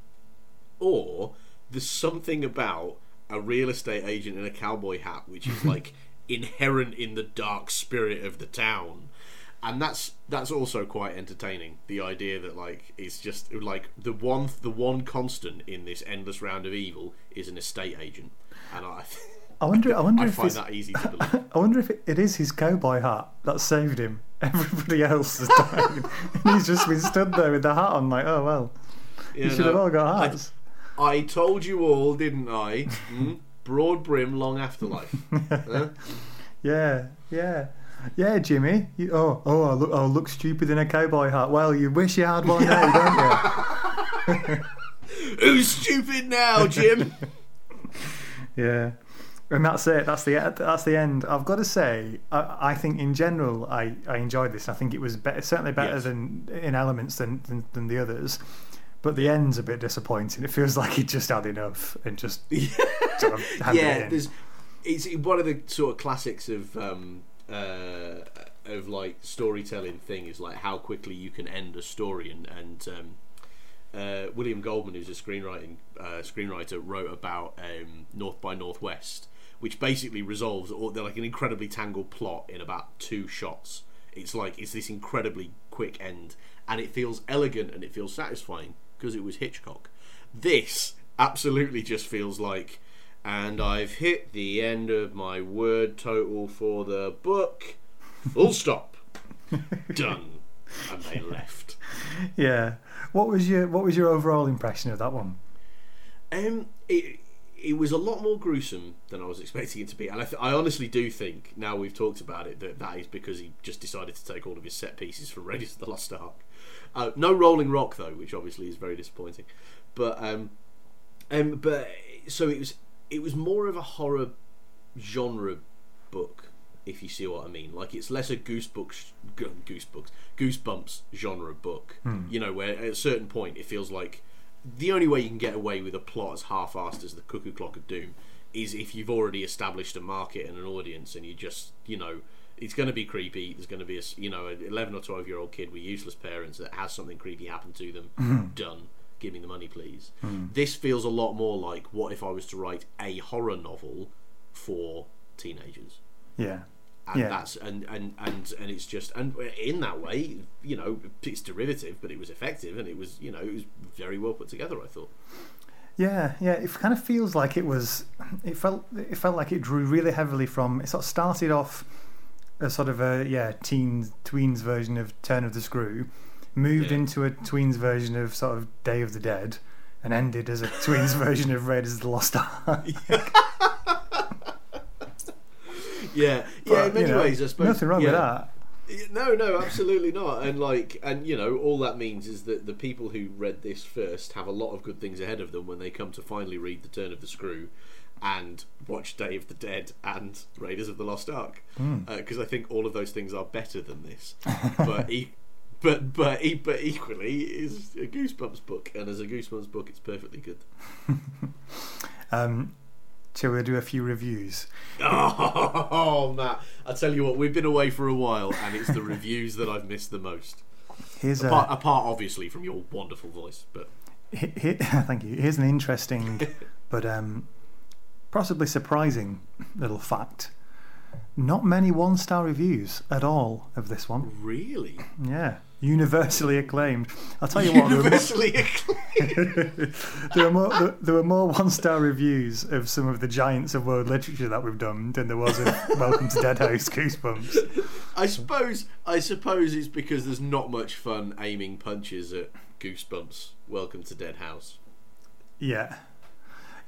or there's something about a real estate agent in a cowboy hat which is like inherent in the dark spirit of the town. And that's that's also quite entertaining. The idea that like it's just like the one the one constant in this endless round of evil is an estate agent, and I I wonder. I wonder I if find that easy to believe. I wonder if it, it is his cowboy hat that saved him. Everybody else has died, and he's just been stood there with the hat on, like, oh well, you You should have all got hats. I told you all, didn't I? Hmm? Broad brim, long afterlife. Huh? Yeah, yeah, yeah, Jimmy. You, oh, oh, I look, I look stupid in a cowboy hat. Well, you wish you had one now, don't you? Who's stupid now, Jim? Yeah, and that's it. That's the that's the end. I've got to say, I, I think in general, I, I enjoyed this. I think it was better, certainly better Yes. than in elements than, than than the others. But the end's a bit disappointing. It feels like he just had enough and just sort of it yeah, in. there's it's one of the sort of classics of um, uh, of like storytelling thing is like how quickly you can end a story and and um, uh, William Goldman, who's a screenwriting uh, screenwriter, wrote about um, North by Northwest, which basically resolves all they're like an incredibly tangled plot in about two shots. It's like it's this incredibly quick end, and it feels elegant and it feels satisfying because it was Hitchcock. This absolutely just feels like, and I've hit the end of my word total for the book. Full stop. Done. And they left. yeah. What was your What was your overall impression of that one? Um, it it was a lot more gruesome than I was expecting it to be, and I, th- I honestly do think now we've talked about it that that is because he just decided to take all of his set pieces from Raiders of the Lost Ark. Uh, no Rolling Rock though, which obviously is very disappointing. But um, um, but so it was it was more of a horror genre book, if you see what I mean. Like it's less a goosebooks, go- goosebooks, goosebumps genre book. You know, where at a certain point it feels like the only way you can get away with a plot as half-assed as the Cuckoo Clock of Doom is if you've already established a market and an audience, and you just you know. It's going to be creepy. There's going to be a you know an 11 or 12 year old kid with useless parents that has something creepy happen to them. Mm-hmm. Done. Give me the money, please. Mm-hmm. This feels a lot more like what if I was to write a horror novel for teenagers Yeah. and Yeah. that's and, and and and it's just and in that way you know it's derivative but it was effective and it was you know it was very well put together i thought Yeah, yeah. It kind of feels like it was. It felt. It felt like it drew really heavily from. It sort of started off a sort of a yeah teens tweens version of Turn of the Screw, moved Yeah. into a tweens version of sort of Day of the Dead, and ended as a tweens version of Raiders of the Lost Ark. yeah yeah But, in many you know, ways i suppose Nothing wrong with that. No, no, absolutely not. And like, and you know, all that means is that the people who read this first have a lot of good things ahead of them when they come to finally read The Turn of the Screw and watch Day of the Dead and Raiders of the Lost Ark, because I think all of those things are better than this. but e- but but e- but equally is a Goosebumps book, and as a Goosebumps book, it's perfectly good. Um, shall we do a few reviews? Oh, Matt! I tell you what, we've been away for a while, and it's the reviews that I've missed the most. Here's apart, a apart obviously from your wonderful voice, but thank you. Here's an interesting, but um, possibly surprising little fact. Not many one-star reviews at all of this one. really, Yeah, universally acclaimed. I'll tell you what. There were more, universally acclaimed. there were more, there, there were more one-star reviews of some of the giants of world literature that we've done than there was of Welcome to Dead House Goosebumps. I suppose I suppose it's because there's not much fun aiming punches at Goosebumps. Welcome to Dead House. Yeah,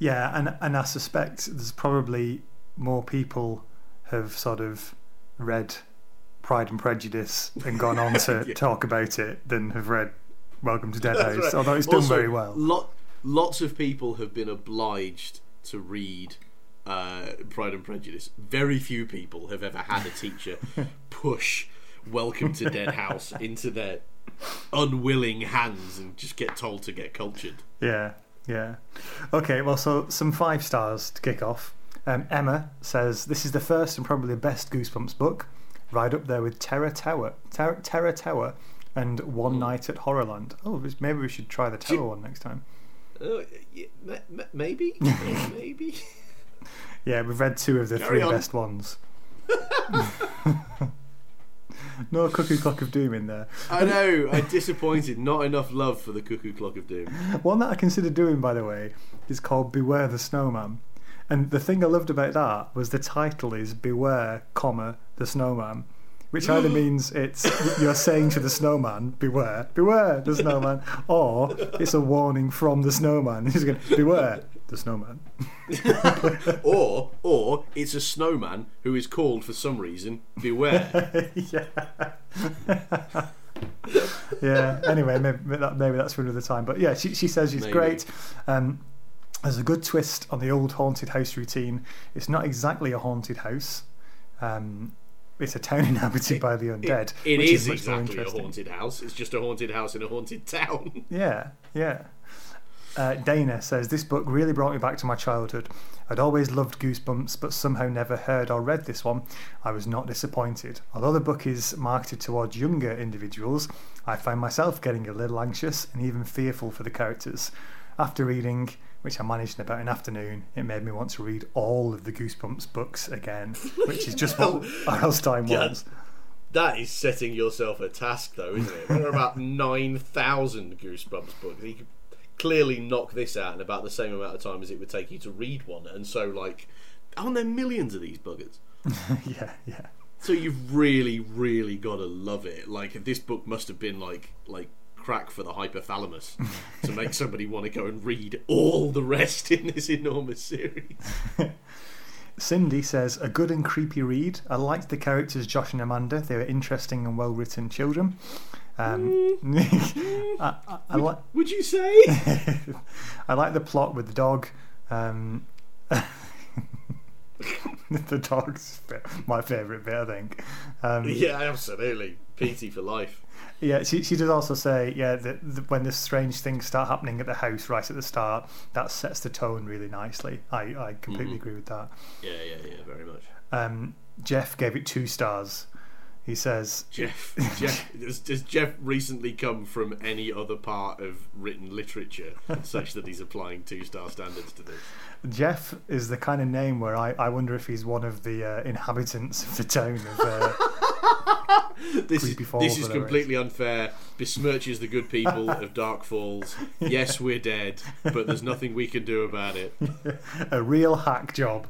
yeah, and and I suspect there's probably more people have sort of read Pride and Prejudice and gone on to Yeah. talk about it than have read Welcome to Dead House. right. Although it's done Also, very well. Lot, lots of people have been obliged to read uh, Pride and Prejudice. Very few people have ever had a teacher push Welcome to Dead House into their unwilling hands and just get told to get cultured. Yeah, yeah. Okay, well, so some five stars to kick off. Um, Emma says this is the first and probably the best Goosebumps book, right up there with Terror Tower, Ter- Terror Tower, and One Night at Horrorland. Oh, maybe we should try the Tower one next time. Uh, yeah, ma- ma- maybe, maybe. Yeah, we've read two of the Carry three on. best ones. no Cuckoo Clock of Doom in there. I know. I'm disappointed. Not enough love for the Cuckoo Clock of Doom. One that I considered doing, by the way, is called Beware the Snowman. And the thing I loved about that was the title is Beware, comma, the Snowman. Which either means it's you're saying to the snowman, beware, beware the snowman, or it's a warning from the snowman. He's going, beware the snowman. Or, or it's a snowman who is called for some reason. Beware. yeah. yeah. Anyway, maybe, that, maybe that's for another time. But yeah, she, she says she's Maybe. great. Um, there's a good twist on the old haunted house routine. It's not exactly a haunted house. Um, it's a town inhabited by the undead. It which is more exactly a haunted house. It's just a haunted house in a haunted town. Yeah, yeah. Uh, Dana says this book really brought me back to my childhood. I'd always loved Goosebumps, but somehow never heard or read this one. I was not disappointed. Although the book is marketed towards younger individuals, I find myself getting a little anxious and even fearful for the characters. After reading, which I managed in about an afternoon, it made me want to read all of the Goosebumps books again, which is just what R.L. Yeah. wants. That is setting yourself a task, though, isn't it? There are about 9,000 Goosebumps books. You could clearly knock this out in about the same amount of time as it would take you to read one. And so, like, aren't there millions of these buggers? yeah, yeah. So you've really, really got to love it. Like, this book must have been like, like crack for the hypothalamus to make somebody want to go and read all the rest in this enormous series. Cindy says, a good and creepy read. I liked the characters Josh and Amanda. They were interesting and well written children. Um, I, I, I, li- Would you say? I like the plot with the dog. Um, the dog's my favourite bit, I think. Um, yeah, absolutely. Petey for life. Yeah, she, she does also say, yeah, that that when the strange things start happening at the house right at the start, that sets the tone really nicely. I, I completely agree with that. Yeah, yeah, yeah, very much. Um, Jeff gave it two stars. He says, Jeff, Jeff, does, does Jeff recently come from any other part of written literature such that he's applying two star standards to this? Jeff is the kind of name where I, I wonder if he's one of the uh, inhabitants of the town of. Uh, This is, Falls, this is completely unfair. Besmirches the good people of Dark Falls. Yes, we're dead, but there's nothing we can do about it. a real hack job.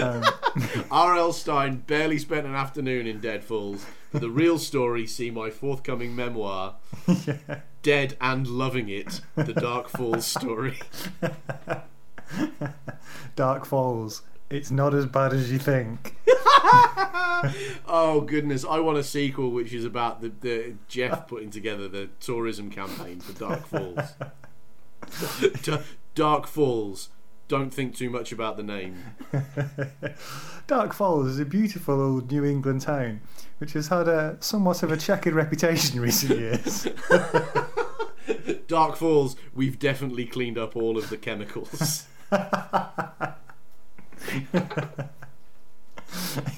Um, R.L. Stine barely spent an afternoon in Dead Falls. For the real story, see my forthcoming memoir, Dead and Loving It The Dark Falls Story. Dark Falls. It's not as bad as you think. Oh goodness, I want a sequel which is about the, the Jeff putting together the tourism campaign for Dark Falls. D- Dark Falls. Don't think too much about the name. Dark Falls is a beautiful old New England town which has had a somewhat of a checkered reputation in recent years. Dark Falls. We've definitely cleaned up all of the chemicals.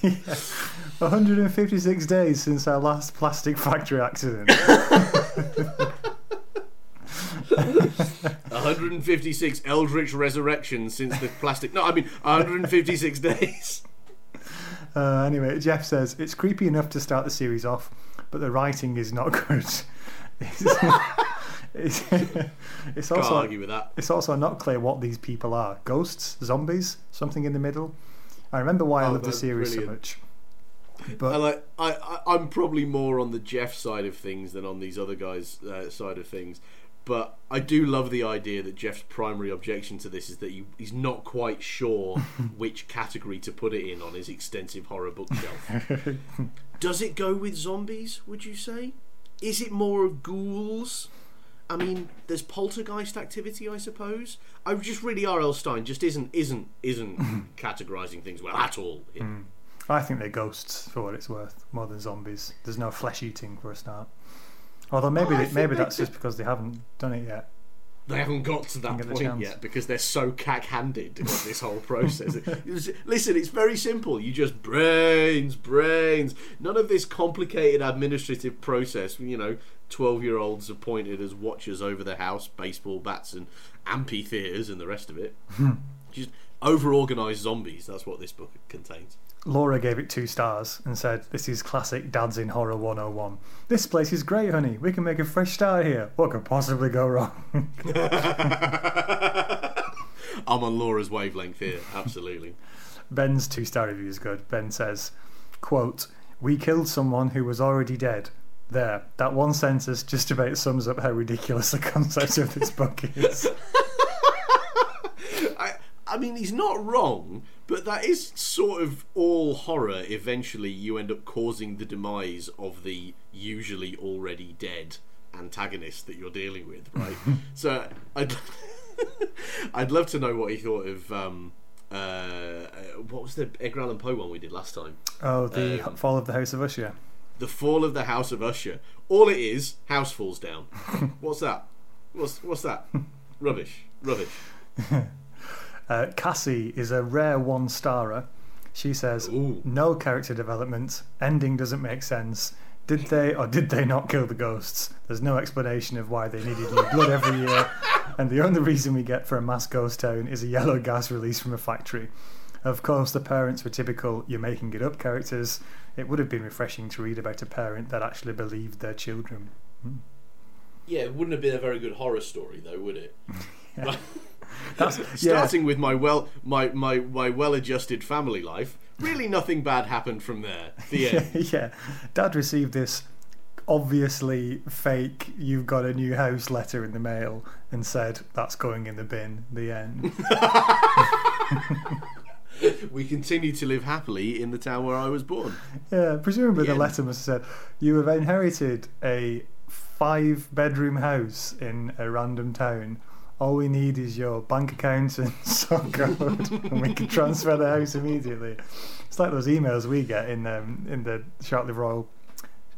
Yeah. 156 days since our last plastic factory accident. 156 Eldritch resurrections since the plastic. No, I mean 156 days. Uh, anyway, Jeff says it's creepy enough to start the series off, but the writing is not good. It's, it's, it's also argue with that. it's also not clear what these people are: ghosts, zombies, something in the middle. I remember why I Oh, love the that's series so brilliant. much. I But like. I, I I'm probably more on the Jeff side of things than on these other guys' uh, side of things. But I do love the idea that Jeff's primary objection to this is that he, he's not quite sure which category to put it in on his extensive horror bookshelf. Does it go with zombies, would you say? Is it more of ghouls? I mean, there's poltergeist activity, I suppose. I just really R.L. Stine just isn't isn't isn't categorizing things well at all. Mm. I think they're ghosts for what it's worth, more than zombies. There's no flesh eating for a start. Although maybe they, maybe that's just because they haven't done it yet. They haven't got to that Didn't get the point yet because they're so cack-handed on this whole process. Listen, it's very simple. You just brains, brains. None of this complicated administrative process. You know, twelve-year-olds appointed as watchers over the house, baseball bats, and amphitheaters, and the rest of it. Hmm. just over-organized zombies. That's what this book contains. Laura gave it two stars and said, This is classic Dads in Horror 101. This place is great, honey. We can make a fresh start here. What could possibly go wrong? I'm on Laura's wavelength here. Absolutely. Ben's two star review is good. Ben says, quote, We killed someone who was already dead. There, that one sentence just about sums up how ridiculous the concept of this book is. I, I mean, he's not wrong, but that is sort of all horror. Eventually, you end up causing the demise of the usually already dead antagonist that you're dealing with, right? so, I'd, I'd love to know what he thought of. Um, uh, what was the Edgar Allan Poe one we did last time? Oh, the Um, Fall of the House of Usher. The Fall of the House of Usher. All it is, house falls down. what's that? What's what's that? Rubbish. Rubbish. Uh, Cassie is a rare one starer. She says, Ooh. No character development, ending doesn't make sense. Did they or did they not kill the ghosts? There's no explanation of why they needed new blood every year, and the only reason we get for a mass ghost town is a yellow gas released from a factory. Of course, the parents were typical you're making it up characters. It would have been refreshing to read about a parent that actually believed their children. Yeah, it wouldn't have been a very good horror story, though, would it? That's yeah. Starting with my well, my my, my well-adjusted family life, really nothing bad happened from there. The end. yeah, Dad received this obviously fake "you've got a new house" letter in the mail and said that's going in the bin. The end. we continue to live happily in the town where I was born. yeah, presumably the The letter must have said you have inherited a five-bedroom house in a random town. All we need is your bank account and sort code, and we can transfer the house immediately. It's like those emails we get in um, in the Shark Royal.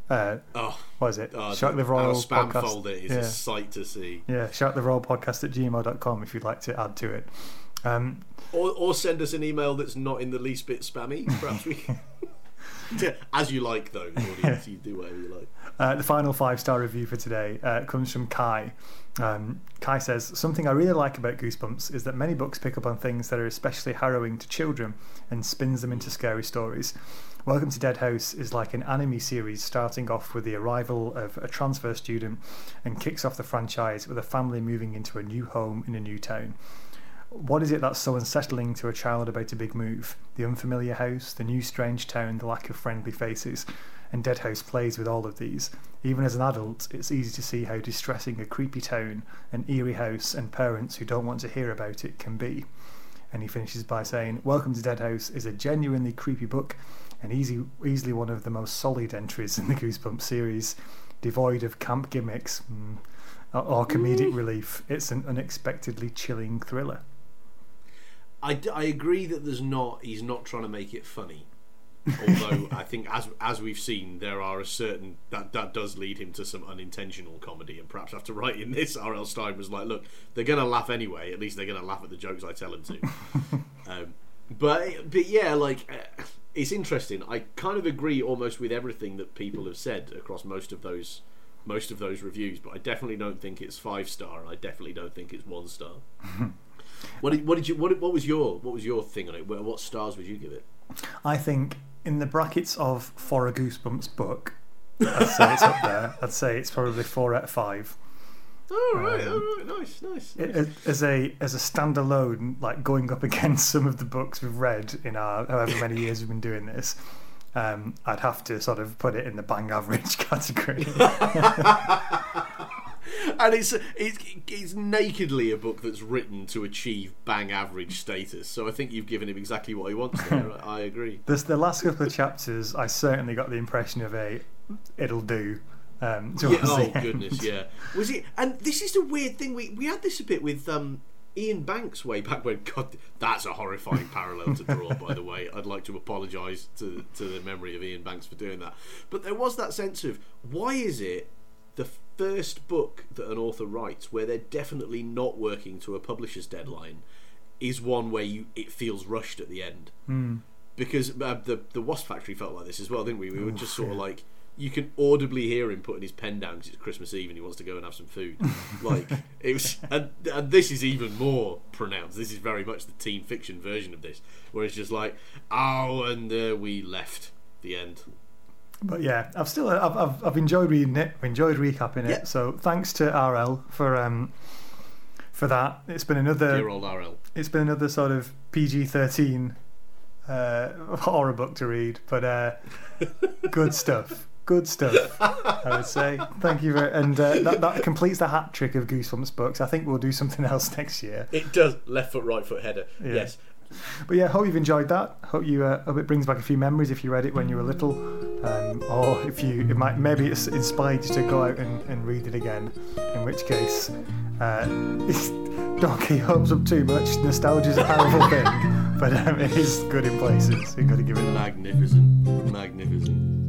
Uh, Oh, what is it? uh, Shark Royal spam podcast. folder is yeah. a sight to see. Yeah, shout the Royal podcast at gmail.com if you'd like to add to it. Um, Or, or send us an email that's not in the least bit spammy. Perhaps we. Yeah, As you like, though, audience. You do whatever you like. uh, the final five star review for today uh, comes from Kai. Um, Kai says, Something I really like about Goosebumps is that many books pick up on things that are especially harrowing to children and spins them into scary stories. Welcome to Dead House is like an anime series starting off with the arrival of a transfer student and kicks off the franchise with a family moving into a new home in a new town. What is it that's so unsettling to a child about a big move? The unfamiliar house, the new strange town, the lack of friendly faces. And Dead House plays with all of these. Even as an adult, it's easy to see how distressing a creepy town, an eerie house, and parents who don't want to hear about it can be. And he finishes by saying, Welcome to Dead House is a genuinely creepy book and easy, easily one of the most solid entries in the Goosebumps series, devoid of camp gimmicks mm, or, or comedic relief. It's an unexpectedly chilling thriller. I, I agree that there's not. He's not trying to make it funny. Although I think, as as we've seen, there are a certain that that does lead him to some unintentional comedy, and perhaps after writing this, R.L. Stine was like, "Look, they're going to laugh anyway. At least they're going to laugh at the jokes I tell them to." um, but but yeah, like uh, it's interesting. I kind of agree almost with everything that people have said across most of those most of those reviews, but I definitely don't think it's five star, and I definitely don't think it's one star. what did what did you what, what was your what was your thing on it? What what stars would you give it? I think in the brackets of for a Goosebumps book, I'd say it's up there. I'd say it's probably four out of five. Oh right, oh right, nice, nice. nice. It- As a as a standalone, like going up against some of the books we've read in our however many years we've been doing this, um, I'd have to sort of put it in the bang average category. and it's it's it's nakedly a book that's written to achieve bang average status. So I think you've given him exactly what he wants. There. I agree. This the last couple of chapters, I certainly got the impression of a it'll do. Um, Yeah, oh the goodness, yeah. Was it? And this is the weird thing. We we had this a bit with um, Iain Banks way back when. God, that's a horrifying parallel to draw. By the way, I'd like to apologise to to the memory of Iain Banks for doing that. But there was that sense of why is it the first book that an author writes where they're definitely not working to a publisher's deadline is one where you it feels rushed at the end Hmm. because uh, the the Wasp Factory felt like this as well, didn't we? We were Oof, just sort of like you can audibly hear him putting his pen down because it's Christmas Eve and he wants to go and have some food. like it was, and, and this is even more pronounced. This is very much the teen fiction version of this, where it's just like, oh, and uh, we left the end. But yeah, I've still I've, I've, I've enjoyed reading it. I've enjoyed recapping it. Yeah. So thanks to RL for um for that. It's been another Dear old RL. it's been another sort of PG thirteen uh, horror book to read, but uh, good stuff. Good stuff, I would say. Thank you very, and uh, that that completes the hat trick of Goosebumps books. I think we'll do something else next year. It does left foot, right foot header. Yeah. Yes. But yeah, hope you've enjoyed that. Hope you uh, hope it brings back a few memories if you read it when you were little, um, or if you it might maybe it's inspired you to go out and, and read it again. In which case, uh, hopes up too much. Nostalgia is a powerful thing, but um, it is good in places. You've got to give it. Magnificent. Magnificent.